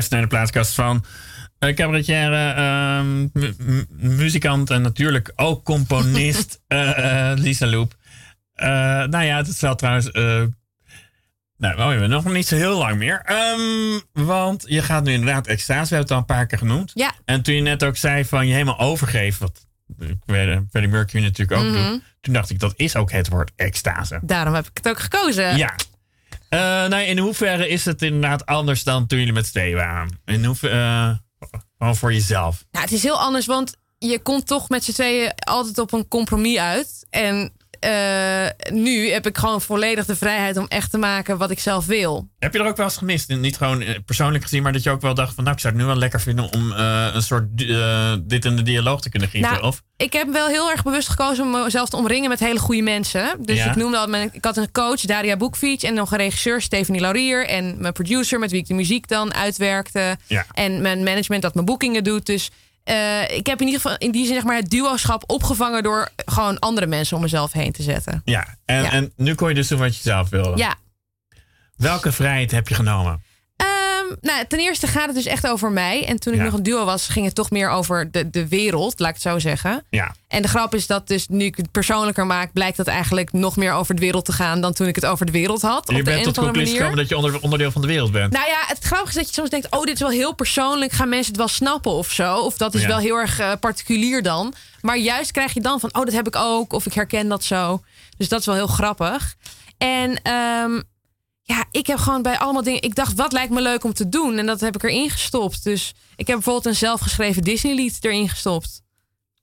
luistert naar de plaatkast van uh, cabaretière, ehm, mu- mu- muzikant en natuurlijk ook componist eh, eh, Lisa Loep. Eh, nou ja, het is wel trouwens. eh, nou, we hebben nog niet zo heel lang meer. Ehm, want je gaat nu inderdaad extase. We hebben het al een paar keer genoemd. Ja. En toen je net ook zei van je helemaal overgeeft. Wat Freddie Mercury natuurlijk ook Mhm. doet. Toen dacht ik, dat is ook het woord extase. Daarom heb ik het ook gekozen. Ja. Nou, in hoeverre is het inderdaad anders dan toen jullie met z'n waren? In hoeverre, gewoon voor jezelf. Nou, het is heel anders, want je komt toch met z'n tweeën altijd op een compromis uit. En eh, nu heb ik gewoon volledig de vrijheid om echt te maken wat ik zelf wil. Heb je er ook wel eens gemist? Niet gewoon eh, persoonlijk gezien, maar dat je ook wel dacht van... nou, ik zou het nu wel lekker vinden om eh, een soort dit in de dialoog te kunnen gieten. Nou, of, Ik heb wel heel erg bewust gekozen om mezelf te omringen met hele goede mensen. Dus Ja. ik noemde al, mijn, ik had een coach, Daria Boekfiets, en nog een regisseur, Stephanie Laurier. En mijn producer, met wie ik de muziek dan uitwerkte. Ja. En mijn management dat mijn boekingen doet. Dus eh, ik heb in ieder geval in die zin zeg maar, het duoschap opgevangen door gewoon andere mensen om mezelf heen te zetten. ja. En, Ja. en nu kon je dus doen wat je zelf wilde. Ja. Welke vrijheid heb je genomen? Nou, ten eerste gaat het dus echt over mij. En toen ik Ja. nog een duo was, ging het toch meer over de, de wereld, laat ik het zo zeggen. Ja. En de grap is dat dus nu ik het persoonlijker maak, blijkt dat eigenlijk nog meer over de wereld te gaan dan toen ik het over de wereld had. Je op de bent een tot de conclusie gekomen dat je onder, onderdeel van de wereld bent. Nou ja, het grappige is dat je soms denkt: oh, dit is wel heel persoonlijk. Gaan mensen het wel snappen of zo? Of dat is Ja. wel heel erg eh, particulier dan. Maar juist krijg je dan van: oh, dat heb ik ook. Of ik herken dat zo. Dus dat is wel heel grappig. En ehm, ja, ik heb gewoon bij allemaal dingen. Ik dacht, wat lijkt me leuk om te doen? En dat heb ik erin gestopt. Dus ik heb bijvoorbeeld een zelfgeschreven Disney-lied erin gestopt.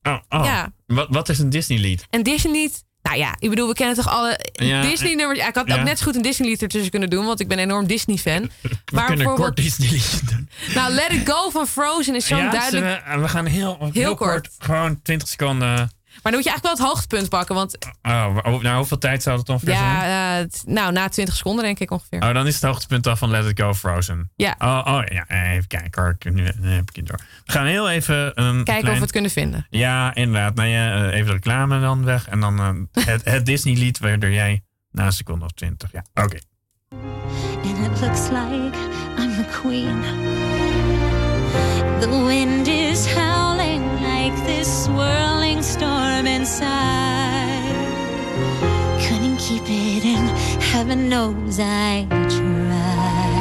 Oh, oh. Ja. Wat, wat is een Disney-lied? En Disney-lied. Nou ja, ik bedoel, we kennen toch alle Ja, Disney-nummers. Ja, ik had ook net zo goed een Disney-lied ertussen kunnen doen, want ik ben een enorm Disney-fan. We Maar kunnen een kort Disney-liedje doen. Nou, Let It Go van Frozen is zo'n Ja, duidelijk. zullen We, we gaan heel, heel, kort. kort. Gewoon 20 seconden. Maar dan moet je eigenlijk wel het hoogtepunt pakken. Want Oh, wa- nou, hoeveel tijd zou het ongeveer zijn? ja, eh, het- nou, na 20 seconden denk ik ongeveer. Oh, dan is het hoogtepunt al van Let It Go Frozen. Ja. Oh, oh ja, even kijken hoor. Nu, heb ik het door. We gaan heel even een Kijken of we het kunnen vinden. Ja, inderdaad. Nou ja, eh, even de reclame dan weg. En dan eh, het, het Disney-lied waardoor jij na een seconde of twintig. Ja, oké. and it looks like I'm the queen. The wind is howling like this swirling storm inside. Couldn't keep it in, heaven knows I tried.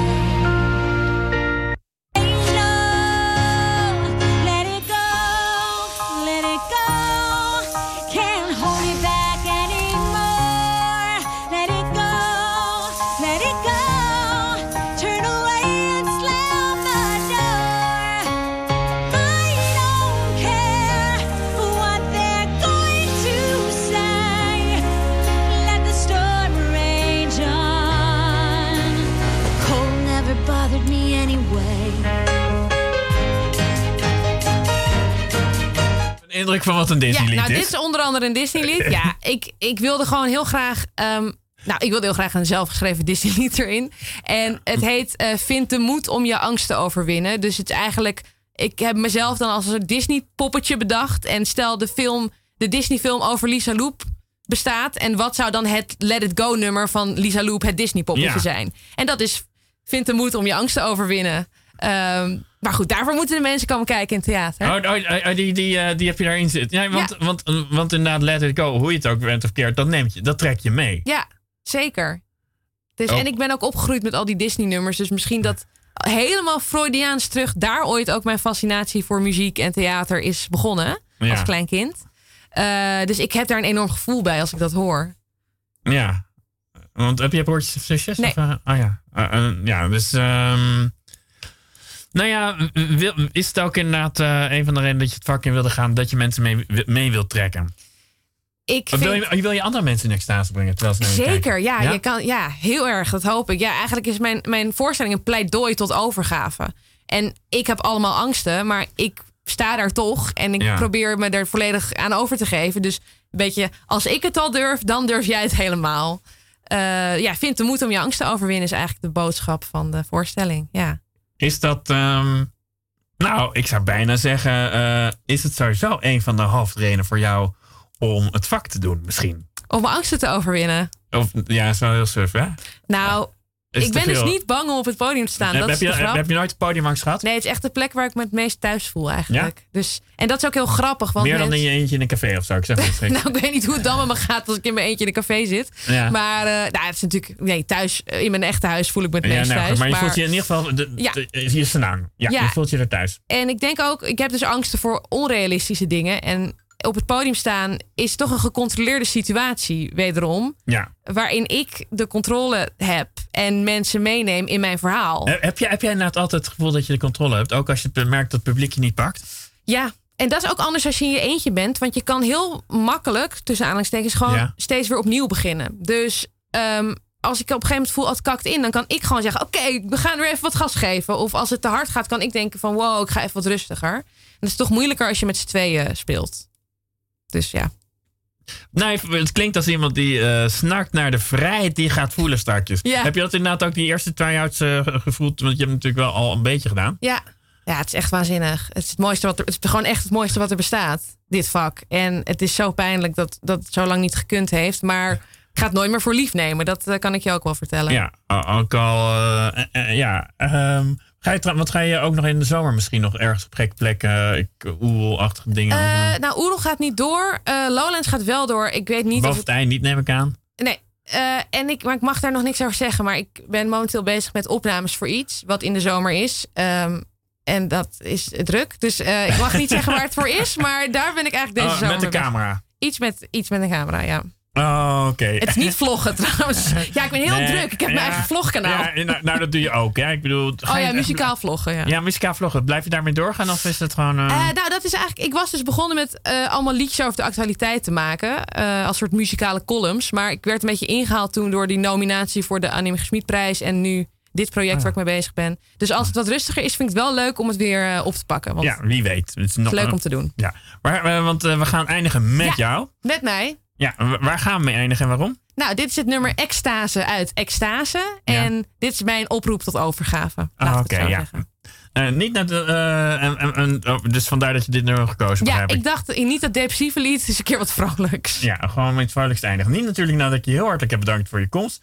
Indruk van wat een Ja, Disney-lied nou, is. dit is onder andere een Disney-lied. Ja, ik, ik wilde gewoon heel graag. ehm, nou, ik wilde heel graag een zelfgeschreven Disney-lied erin. En het heet eh, Vind de moed om je angst te overwinnen. Dus het is eigenlijk. Ik heb mezelf dan als een Disney-poppetje bedacht. En stel de film, de Disney-film over Lisa Loep bestaat. En wat zou dan het Let It Go-nummer van Lisa Loep, het Disney-poppetje Ja. zijn? En dat is Vind de moed om je angst te overwinnen. Ehm, maar goed, daarvoor moeten de mensen komen kijken in het theater. Oh, oh, oh, die, die, eh, die heb je daarin zitten. Want, Ja. Want, want inderdaad, Let It Go, hoe je het ook bent of keert, dat, neemt je, dat trek je mee. Ja, zeker. Dus, Oh. En ik ben ook opgegroeid met al die Disney-nummers. Dus misschien dat helemaal Freudiaans terug... daar ooit ook mijn fascinatie voor muziek en theater is begonnen. Ja. Als klein kind. Eh, dus ik heb daar een enorm gevoel bij als ik dat hoor. Ja. Want heb je broertjes of zusjes? Nee. Of, eh, oh ja. Eh, eh, ja, dus... ehm, nou ja, is het ook inderdaad eh, een van de redenen dat je het vak in wilde gaan... dat je mensen mee, mee wilt trekken? Ik wil, je, wil je andere mensen in extase brengen terwijl ze Zeker, ja, Je kan, ja, heel erg. Dat hoop ik. Ja, eigenlijk is mijn, mijn voorstelling een pleidooi tot overgave. En ik heb allemaal angsten, maar ik sta daar toch. En ik Ja. probeer me er volledig aan over te geven. Dus een beetje, als ik het al durf, dan durf jij het helemaal. Eh, ja, vind de moed om je angst te overwinnen is eigenlijk de boodschap van de voorstelling. Ja. Is dat... ehm, nou, ik zou bijna zeggen... eh, is het sowieso een van de hoofdredenen voor jou... om het vak te doen misschien? Om angsten te overwinnen. Of ja, is wel heel suf, hè? Nou, ik ben dus niet bang om op het podium te staan. heb, dat heb is je, de grap. heb je nooit podiumangst gehad? Nee, het is echt de plek waar ik me het meest thuis voel eigenlijk. Dus, en dat is ook heel grappig. Want Meer dan in je eentje in een café of zo. Ik zeg het schrik. Nou, ik weet niet hoe het dan met me gaat als ik in mijn eentje in een café zit. Ja. Maar eh, nou, het is natuurlijk... Nee, thuis, eh, in mijn echte huis voel ik me het ja, meest nou, thuis. maar je maar, voelt je in ieder geval... De, Ja. de- je naam. Ja, Ja. je voelt je er thuis. En ik denk ook, ik heb dus angsten voor onrealistische dingen. En op het podium staan is toch een gecontroleerde situatie, wederom. Ja. Waarin ik de controle heb en mensen meeneem in mijn verhaal. Heb, heb, jij, heb jij inderdaad altijd het gevoel dat je de controle hebt? Ook als je merkt dat het publiek je niet pakt? Ja, en dat is ook anders als je in je eentje bent. Want je kan heel makkelijk, tussen aanhalingstekens, gewoon Ja. steeds weer opnieuw beginnen. Dus ehm, als ik op een gegeven moment voel, het kakt in, dan kan ik gewoon zeggen: Oké, we gaan weer even wat gas geven. Of als het te hard gaat, kan ik denken: van wow, ik ga even wat rustiger. En dat is toch moeilijker als je met z'n tweeën speelt. Dus ja. Nee, het klinkt als iemand die eh, snakt naar de vrijheid die gaat voelen straks. Ja. Heb je dat inderdaad ook die eerste try-outs eh, ge- gevoeld? Want je hebt natuurlijk wel al een beetje gedaan. Ja. Ja, het is echt waanzinnig. Het is het mooiste wat er, het is gewoon echt het mooiste wat er bestaat, dit vak. En het is zo pijnlijk dat dat het zo lang niet gekund heeft. Maar ik ga het nooit meer voor lief nemen. Dat eh, kan ik je ook wel vertellen. Ja, ook al... ja, ehm, Ga je, wat ga je ook nog in de zomer misschien nog ergens op gekke plekken, ik, oerachtige dingen? Eh, nou, Oerol gaat niet door. Eh, Lowlands gaat wel door. Ik weet niet Boven of het niet, neem ik aan. Nee. eh, en ik, maar ik mag daar nog niks over zeggen. Maar ik ben momenteel bezig met opnames voor iets wat in de zomer is. Ehm, en dat is druk. Dus ik mag niet zeggen waar het voor is. Maar daar ben ik eigenlijk deze Oh, zomer met de bezig. camera. Iets met, iets met een camera, ja. Oh, oké. Het is niet vloggen trouwens. Ja, ik ben heel Nee, druk. Ik heb mijn eigen vlogkanaal. Ja, nou, nou, dat doe je ook. Ja, ik bedoel, oh ja, echt- muzikaal vloggen, ja. Ja, muzikaal vloggen. Blijf je daarmee doorgaan of is het gewoon... eh, Eh, nou, dat is eigenlijk. Ik was dus begonnen met eh, allemaal liedjes over de actualiteit te maken. als soort muzikale columns. Maar ik werd een beetje ingehaald toen door die nominatie voor de Anime Gesmiedprijs. En nu dit project Ah. waar ik mee bezig ben. Dus als het wat rustiger is, vind ik het wel leuk om het weer op te pakken. Want ja, wie weet. Het is nog leuk een- om te doen. Ja, maar, want we gaan eindigen met Ja. jou. Met mij. Ja, wa- waar gaan we mee eindigen en waarom? Nou, dit is het nummer Extase uit Extase. En dit is mijn oproep tot overgave. Laat Ah, oké, zo ja. zeggen. Eh, niet naar de, eh, en, en, oh, dus vandaar dat je dit nummer hebt gekozen, Ja, begrijp ik. ik dacht eh, niet dat depressieve lied, het is een keer wat vrolijks. Ja, gewoon met het vrolijkst eindigen. Niet natuurlijk nadat ik je heel hartelijk heb bedankt voor je komst.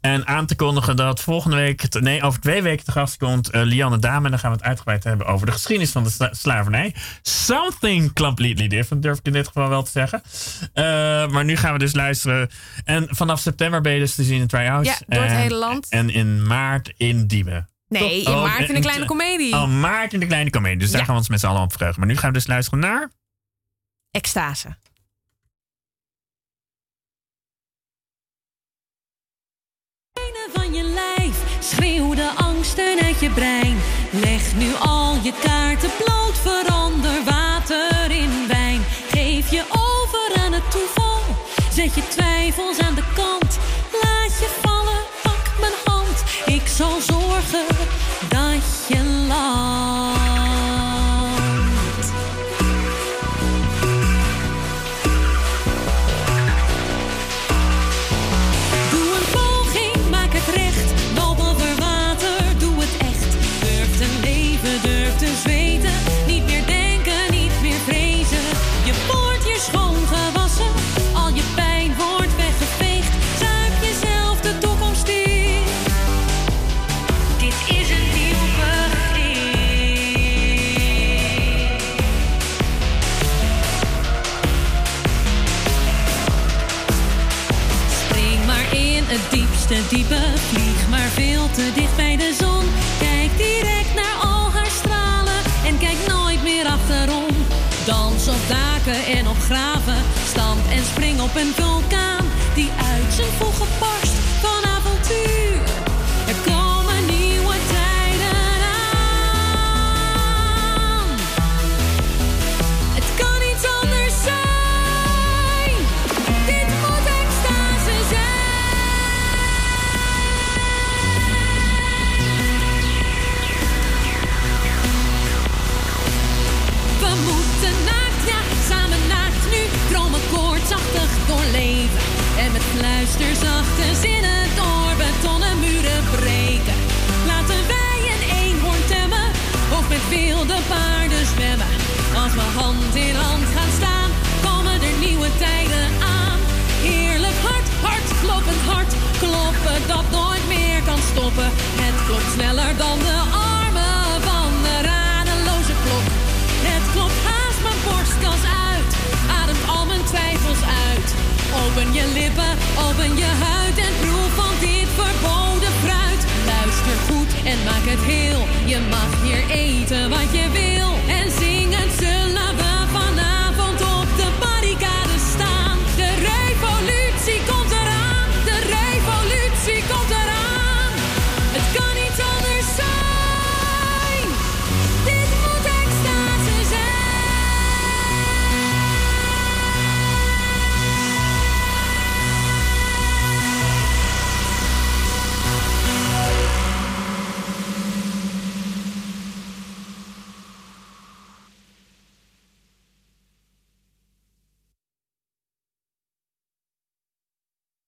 En aan te kondigen dat volgende week, nee, over twee weken te gast komt eh, Lianne Dame. En dan gaan we het uitgebreid hebben over de geschiedenis van de sla- slavernij. Something completely different, durf ik in dit geval wel te zeggen. Maar nu gaan we dus luisteren. En vanaf september ben je dus te zien in Try-Outs. Ja, door het En- hele land. En in maart in Diemen. Nee, in Oh, maart in de kleine komedie. Oh, maart in de kleine komedie. Dus daar Ja. gaan we ons met z'n allen op verheugen. Maar nu gaan we dus luisteren naar... Extase. van je lijf. Schreeuw de angsten uit je brein. Leg nu al je kaarten bloot. Dicht bij de zon. Kijk direct naar al haar stralen. En kijk nooit meer achterom. Dans op daken en op graven. Stamp en spring op een vulkaan. Die uit zijn voegen barst van avontuur. Met fluisterzachte zinnen door betonnen muren breken. Laten wij een eenhoorn temmen. Of met wilde paarden zwemmen. Als we hand in hand gaan staan, komen er nieuwe tijden aan. Heerlijk hard, hard, kloppend hart. Kloppen dat nooit meer kan stoppen. Het klopt sneller dan de armen Open je lippen, open je huid en proef van dit verboden fruit. Luister goed en maak het heel. Je mag hier eten wat je wil.